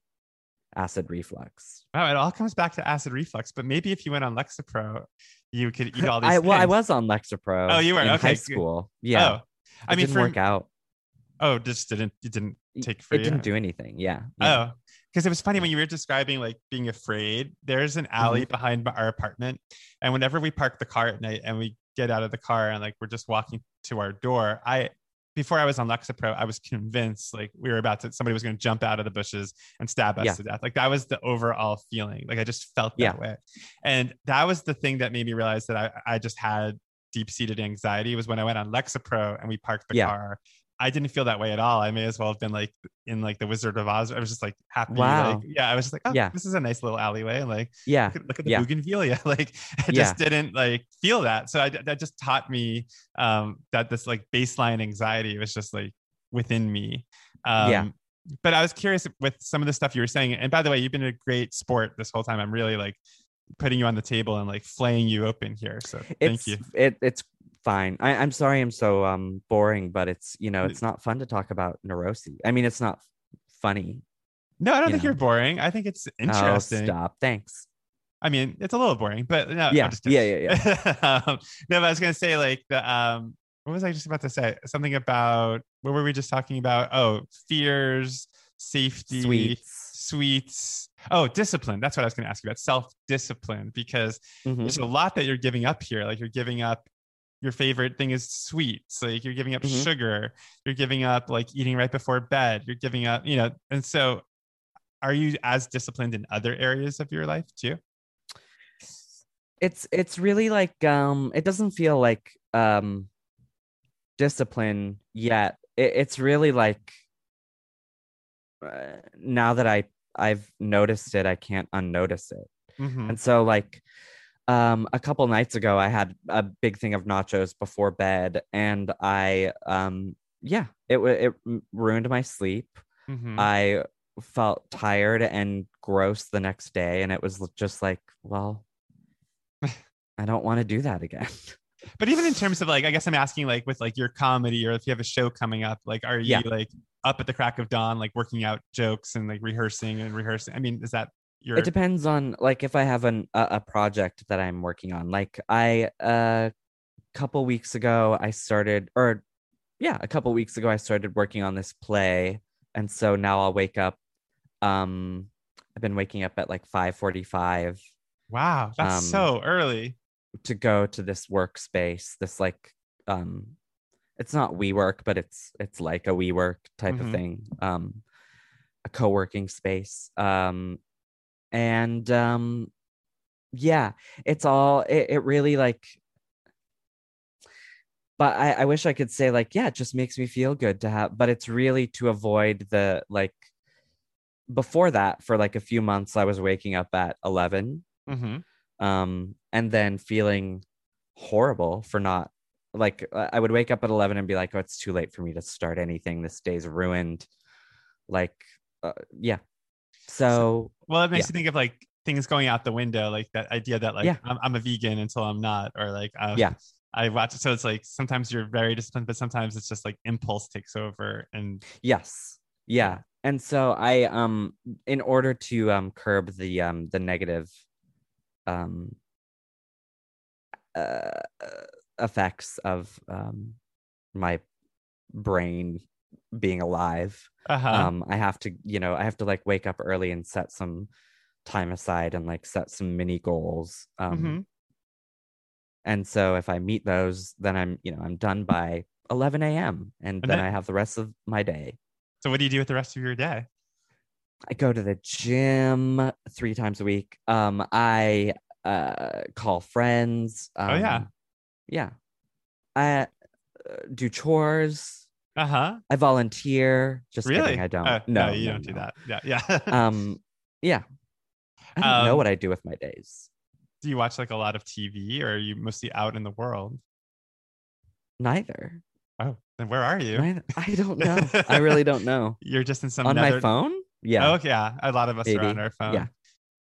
acid reflux wow, it all comes back to acid reflux. But maybe if you went on Lexapro, you could eat all these. i well i was on lexapro Oh, you were? in Okay, high school yeah Oh, I it mean, didn't for work out oh, just didn't it didn't take for it you? didn't do anything yeah, yeah. Oh, because it was funny when you were describing like being afraid. There's an alley Mm-hmm. behind our apartment, and whenever we park the car at night and we get out of the car and like we're just walking to our door, I before I was on Lexapro, I was convinced like we were about to somebody was going to jump out of the bushes and stab us Yeah. to death. Like that was the overall feeling. Like I just felt that Yeah. way, and that was the thing that made me realize that I I just had deep seated anxiety was when I went on Lexapro and we parked the Yeah. car. I didn't feel that way at all. I may as well have been like in like the Wizard of Oz. I was just like happy. Wow. Like, yeah, I was just like, oh, Yeah. this is a nice little alleyway. And like, yeah look at, look at the Yeah. bougainvillea. Like, I Yeah. just didn't like feel that. So I, that just taught me um, that this like baseline anxiety was just like within me. Um, Yeah. But I was curious with some of the stuff you were saying. And by the way, you've been a great sport this whole time. I'm really like putting you on the table and like flaying you open here. So thank it's you. it it's fine. I, I'm sorry I'm so um boring, but it's you know it's not fun to talk about neuroses. I mean, it's not funny. No, I don't you think know. you're boring. I think it's Oh, interesting. stop. Thanks. I mean, it's a little boring, but no, Yeah, just yeah, kidding. um, no, but I was gonna say like the um, what was I just about to say? Something about what were we just talking about? Oh, fears, safety, Sweets. sweets. Oh, discipline. That's what I was gonna ask you about. Self discipline, because Mhm. there's a lot that you're giving up here. Like you're giving up. Your favorite thing is sweets. Like you're giving up Mhm. sugar. You're giving up like eating right before bed. You're giving up, you know. And so, are you as disciplined in other areas of your life too? It's it's really like um it doesn't feel like um discipline yet. It, it's really like uh, now that I I've noticed it, I can't unnotice it. Mhm. And so like um a couple nights ago I had a big thing of nachos before bed and I um yeah, it it ruined my sleep. Mhm. I felt tired and gross the next day and it was just like, well, I don't want to do that again. but even in terms of like, I guess I'm asking like with like your comedy or if you have a show coming up, like, are you Yeah. like up at the crack of dawn, like working out jokes and like rehearsing and rehearsing? I mean, is that your? it depends on like if I have an a, a project that I'm working on. Like I a couple weeks ago I started or yeah, a couple weeks ago I started working on this play and so now I'll wake up um I've been waking up at like 5:45 wow, that's um, so early. to go to this workspace, this like um it's not WeWork, but it's it's like a WeWork type Mhm. of thing. Um a co-working space. Um and um yeah it's all it, it really like but I, I wish i could say like yeah it just makes me feel good to have but it's really to avoid the like before that for like a few months i was waking up at 11 Mm-hmm. um and then feeling horrible for not like i would wake up at 11 and be like oh it's too late for me to start anything. This day's ruined. Like uh, yeah so Well, it makes Yeah. you think of like things going out the window, like that idea that like Yeah. I'm, I'm a vegan until I'm not, or like um, Yeah. I watch. It. So it's like sometimes you're very disciplined, but sometimes it's just like impulse takes over, and Yes. Yeah. And so I um in order to um curb the um the negative um uh effects of um my brain being alive uh-huh. um I have to you know I have to like wake up early and set some time aside and like set some mini goals um Mhm. and so if I meet those then I'm you know I'm done by 11 a.m and And then that- I have the rest of my day so what do you do with the rest of your day? I go to the gym three times a week. Um, I uh call friends. Um, Oh, yeah. yeah. I uh, do chores. Uh huh. I volunteer. Just Really? kidding. I don't. Uh, no, you no, don't do that. Yeah, yeah. Um, yeah. I don't know Um, what I do with my days. do you watch like a lot of TV, or are you mostly out in the world? Neither. Oh, then where are you? Neither. I don't know. I really don't know. You're just in some On nether- my phone? Yeah. Oh, okay, yeah. A lot of us are on our phone. Yeah.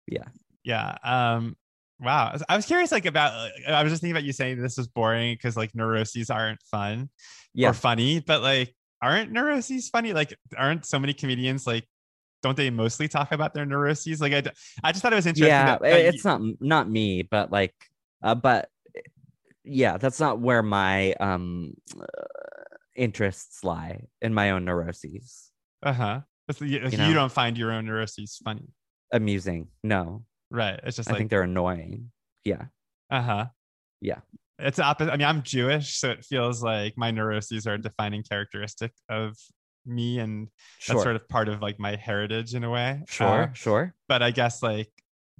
Yeah. Yeah. Um. Wow. I was curious, like about. uh, I was just thinking about you saying this is boring because like neuroses aren't fun Yeah. or funny, but like aren't neuroses funny? Like aren't so many comedians like? Don't they mostly talk about their neuroses? Like I, I just thought it was interesting. yeah. that- that you- it's not not me, but like, uh, but yeah, that's not where my um uh, interests lie in my own neuroses. Uh-huh. But you, like, you know? don't find your own neuroses funny. Amusing. No, Right. It's just I like think they're annoying. Yeah. uh-huh. Yeah. It's opposite. I mean, I'm Jewish, so it feels like my neuroses are a defining characteristic of me and Sure. that's sort of part of like my heritage in a way. sure. Uh, sure. but I guess like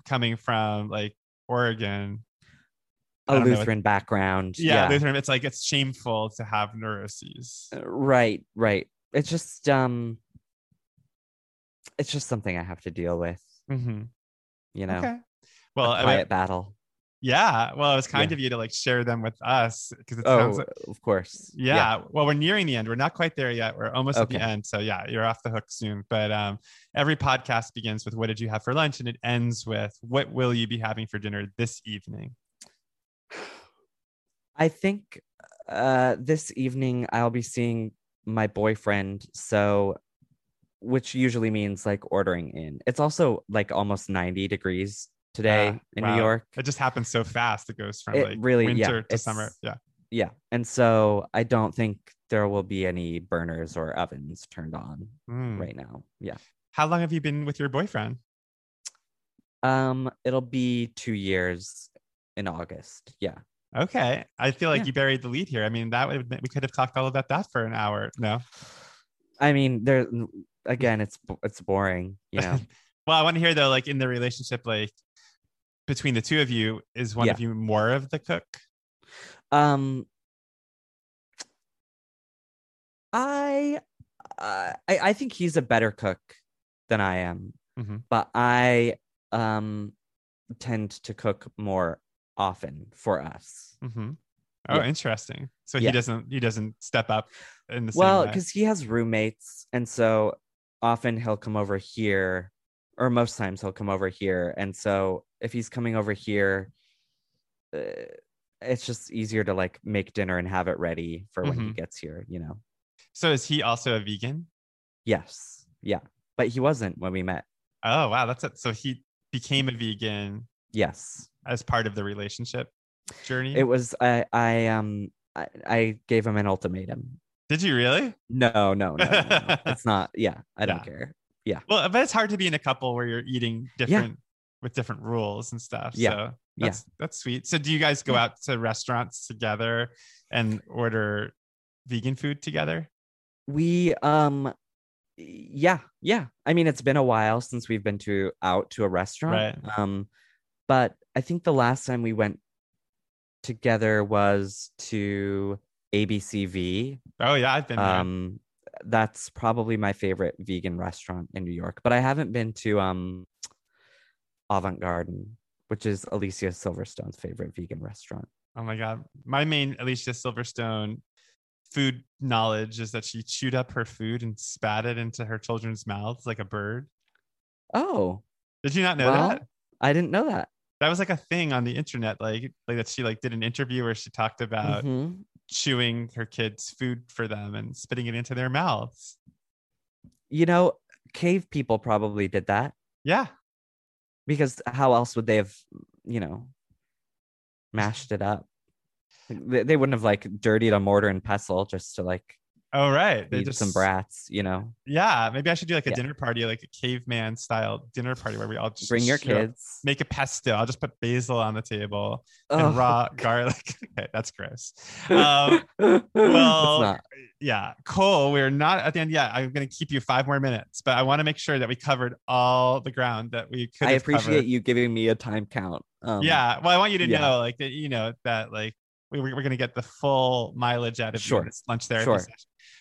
coming from like Oregon, a don't know, Lutheran background. yeah, Yeah. Lutheran, it's like it's shameful to have neuroses. Uh, Right. Right. It's just um. It's just something I have to deal with. Mhm. You know, Okay. Well, a I mean, quiet battle. yeah. Well, it was kind Yeah. of you to like share them with us because it Oh, sounds like, of course. yeah. Well, we're nearing the end. We're not quite there yet. We're almost at the end. So yeah, you're off the hook soon. But um, every podcast begins with "What did you have for lunch?" and it ends with "What will you be having for dinner this evening?" I think uh, this evening I'll be seeing my boyfriend. So, which usually means like ordering in. It's also like almost 90 degrees today Ah, in wow. New York. It just happens so fast. It goes from It like really- yeah, winter to summer. Yeah. Yeah. And so I don't think there will be any burners or ovens turned on Mm. right now. Yeah. How long have you been with your boyfriend? Um, it'll be two years in August. Yeah. Okay, I feel like Yeah. you buried the lead here. I mean, that would we could have talked all about that for an hour. No, I mean, there again, it's it's boring, you know. well, I want to hear though, like in the relationship, like between the two of you, is one Yeah. of you more of the cook? Um, I, uh, I, I think he's a better cook than I am, Mhm. but I um tend to cook more often for us. Mm-hmm. Oh, Yeah. interesting. So Yeah. he doesn't he doesn't step up in the Well, same way. because he has roommates, and so often he'll come over here, or most times he'll come over here, and so if he's coming over here. Uh, it's just easier to like make dinner and have it ready for when he Mhm. gets here, you know. So is he also a vegan? Yes. Yeah. But he wasn't when we met. Oh wow, that's it. So he became a vegan Yes. as part of the relationship journey. It was I I um I, I gave him an ultimatum. Did you really? No, no, no, no, it's not. Yeah, I don't Yeah. care. Yeah. Well, but it's hard to be in a couple where you're eating different with different rules and stuff. Yeah. So Yeah. that's that's sweet. So do you guys go Yeah. out to restaurants together and order vegan food together? We um yeah, yeah. I mean it's been a while since we've been to out to a restaurant. Right. Um but I think the last time we went together was to ABCV. Oh yeah, I've been there. Um, that's probably my favorite vegan restaurant in New York. But I haven't been to um, Avant Garden, which is Alicia Silverstone's favorite vegan restaurant. Oh my god. My main Alicia Silverstone food knowledge is that she chewed up her food and spat it into her children's mouths like a bird. Oh, Did you not know well, that? I didn't know that. That was like a thing on the internet, like like that she like did an interview where she talked about Mhm. Chewing her kids' food for them and spitting it into their mouths. You know, cave people probably did that Yeah. because how else would they have, you know, mashed it up? They, they wouldn't have like dirtied a mortar and pestle just to like Oh right. They just some brats, you know. Yeah, maybe I should do like a Yeah. dinner party, like a caveman style dinner party where we all just Bring your kids. Make a pesto. I'll just put basil on the table Ugh. and raw garlic. Okay, that's gross. Um, well, yeah, Cole, we're not at the end yet. I'm going to keep you five more minutes, but I want to make sure that we covered all the ground that we could. I appreciate covered. you giving me a time count. Um, Yeah, well, I want you to yeah. know, like that, you know, that like we, we're going to get the full mileage out of you Sure. this lunch therapy Sure. session.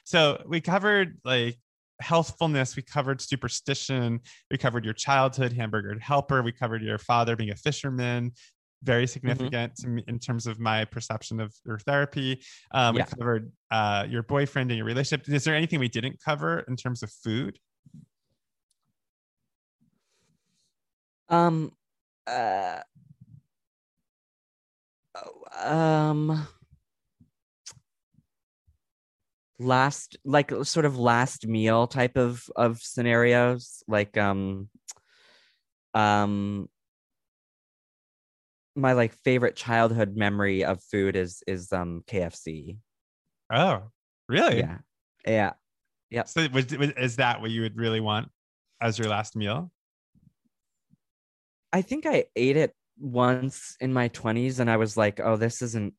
So we covered like healthfulness, we covered superstition, we covered your childhood hamburger helper, we covered your father being a fisherman. Very Mm-hmm. significant in terms of my perception of your therapy. Um, Yeah. We covered uh, your boyfriend and your relationship. Is there anything we didn't cover in terms of food? Um. Uh. Um. Last, like, sort of last meal type of of scenarios, like um. Um. My like favorite childhood memory of food is is um KFC. Oh, really? Yeah. Yeah, yeah. So was, was, is that what you would really want as your last meal? I think I ate it once in my 20s and I was like, oh, this isn't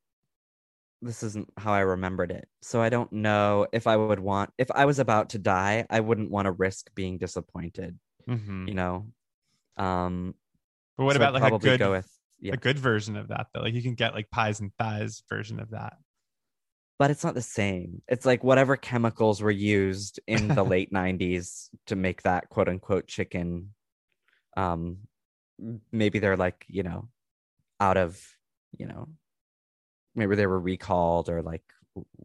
this isn't how I remembered it. So I don't know if I would want if I was about to die, I wouldn't want to risk being disappointed, Mhm. you know. Um But what so about I'd like a probably good go with yeah. a good version of that though? Like you can get like pies and thighs version of that. but it's not the same. It's like whatever chemicals were used in the late 90s to make that quote unquote chicken um maybe they're like, you know, out of, you know, maybe they were recalled or like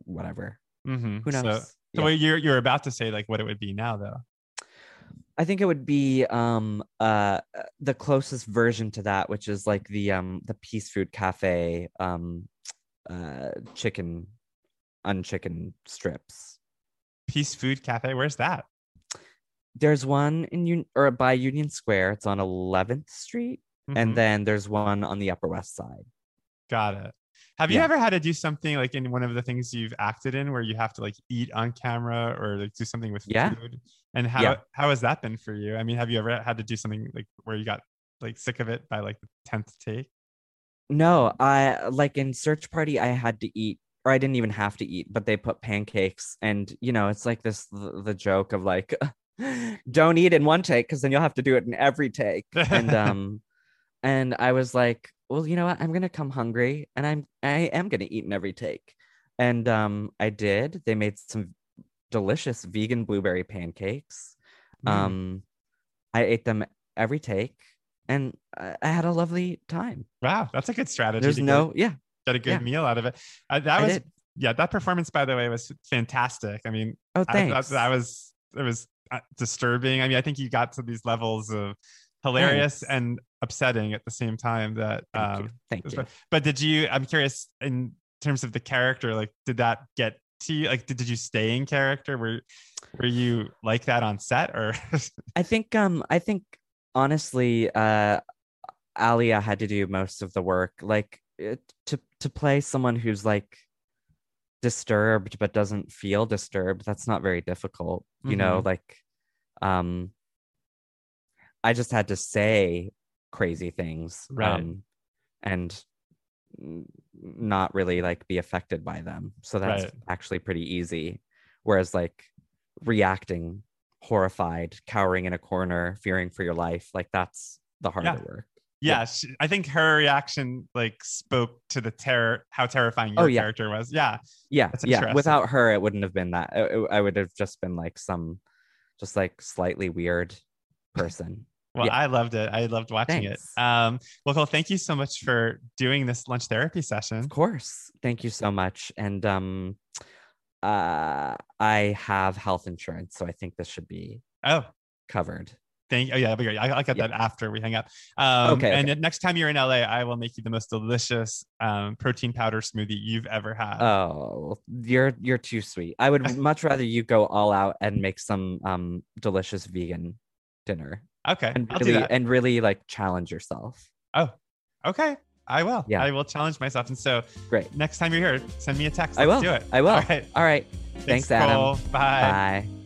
whatever. Mhm. Who knows? So, Yeah. you're you're about to say like what it would be now though. I think it would be um uh the closest version to that, which is like the um the Peace Food Cafe um uh chicken unchicken strips. Peace Food Cafe. Where's that? There's one in Un- or by Union Square. It's on 11th Street, Mhm. and then there's one on the Upper West Side. got it. Have you Yeah. ever had to do something like in one of the things you've acted in where you have to like eat on camera or like do something with Yeah. food? And how Yeah. how has that been for you? I mean, have you ever had to do something like where you got like sick of it by like the tenth take? No, I like in Search Party, I had to eat, or I didn't even have to eat, but they put pancakes, and you know, it's like this the, the joke of like, don't eat in one take because then you'll have to do it in every take. And um, and I was like, well, you know what? I'm gonna come hungry, and I'm I am gonna eat in every take, and um, I did. They made some delicious vegan blueberry pancakes. Mm. Um, I ate them every take, and I, I had a lovely time. wow, that's a good strategy. There's to get- no, yeah, get a good yeah. meal out of it. Uh, that I was did. yeah, that performance by the way was fantastic. I mean, Oh, I thanks. thought that was it was disturbing. I mean, I think you got to these levels of hilarious Thanks. and upsetting at the same time. That Thank um, you. Thank was you. but did you? I'm curious in terms of the character. Like, did that get to you? Like, did, did you stay in character? Were were you like that on set or? I think um I think honestly uh Alia had to do most of the work like it, to to play someone who's like disturbed but doesn't feel disturbed that's not very difficult you know like um I just had to say crazy things Right. um and not really like be affected by them so that's Right. actually pretty easy whereas like reacting horrified cowering in a corner fearing for your life like that's the harder Yeah. work yeah, she, I think her reaction like spoke to the terror, how terrifying your Oh, yeah. character was. Yeah, Yeah, That's yeah. Without her, it wouldn't have been that. I- I I would have just been like some, just like slightly weird person. well, Yeah. I loved it. I loved watching Thanks. it. Um, well, Cole, thank you so much for doing this lunch therapy session. Of course. Thank you so much. And um, uh, I have health insurance, so I think this should be Oh, covered. Thank. Oh yeah, that'd be great. I, I'll get Yeah. that after we hang up. Um, Okay, And okay. next time you're in LA, I will make you the most delicious um, protein powder smoothie you've ever had. Oh, you're you're too sweet. I would much rather you go all out and make some um delicious vegan dinner okay, and I'll do really that. and really like challenge yourself. Oh, okay. I will. Yeah. I will challenge myself. And so Great. next time you're here, send me a text. I Let's will. do it. I will. All right. All right. Thanks, Adam. Cole. Bye. Bye.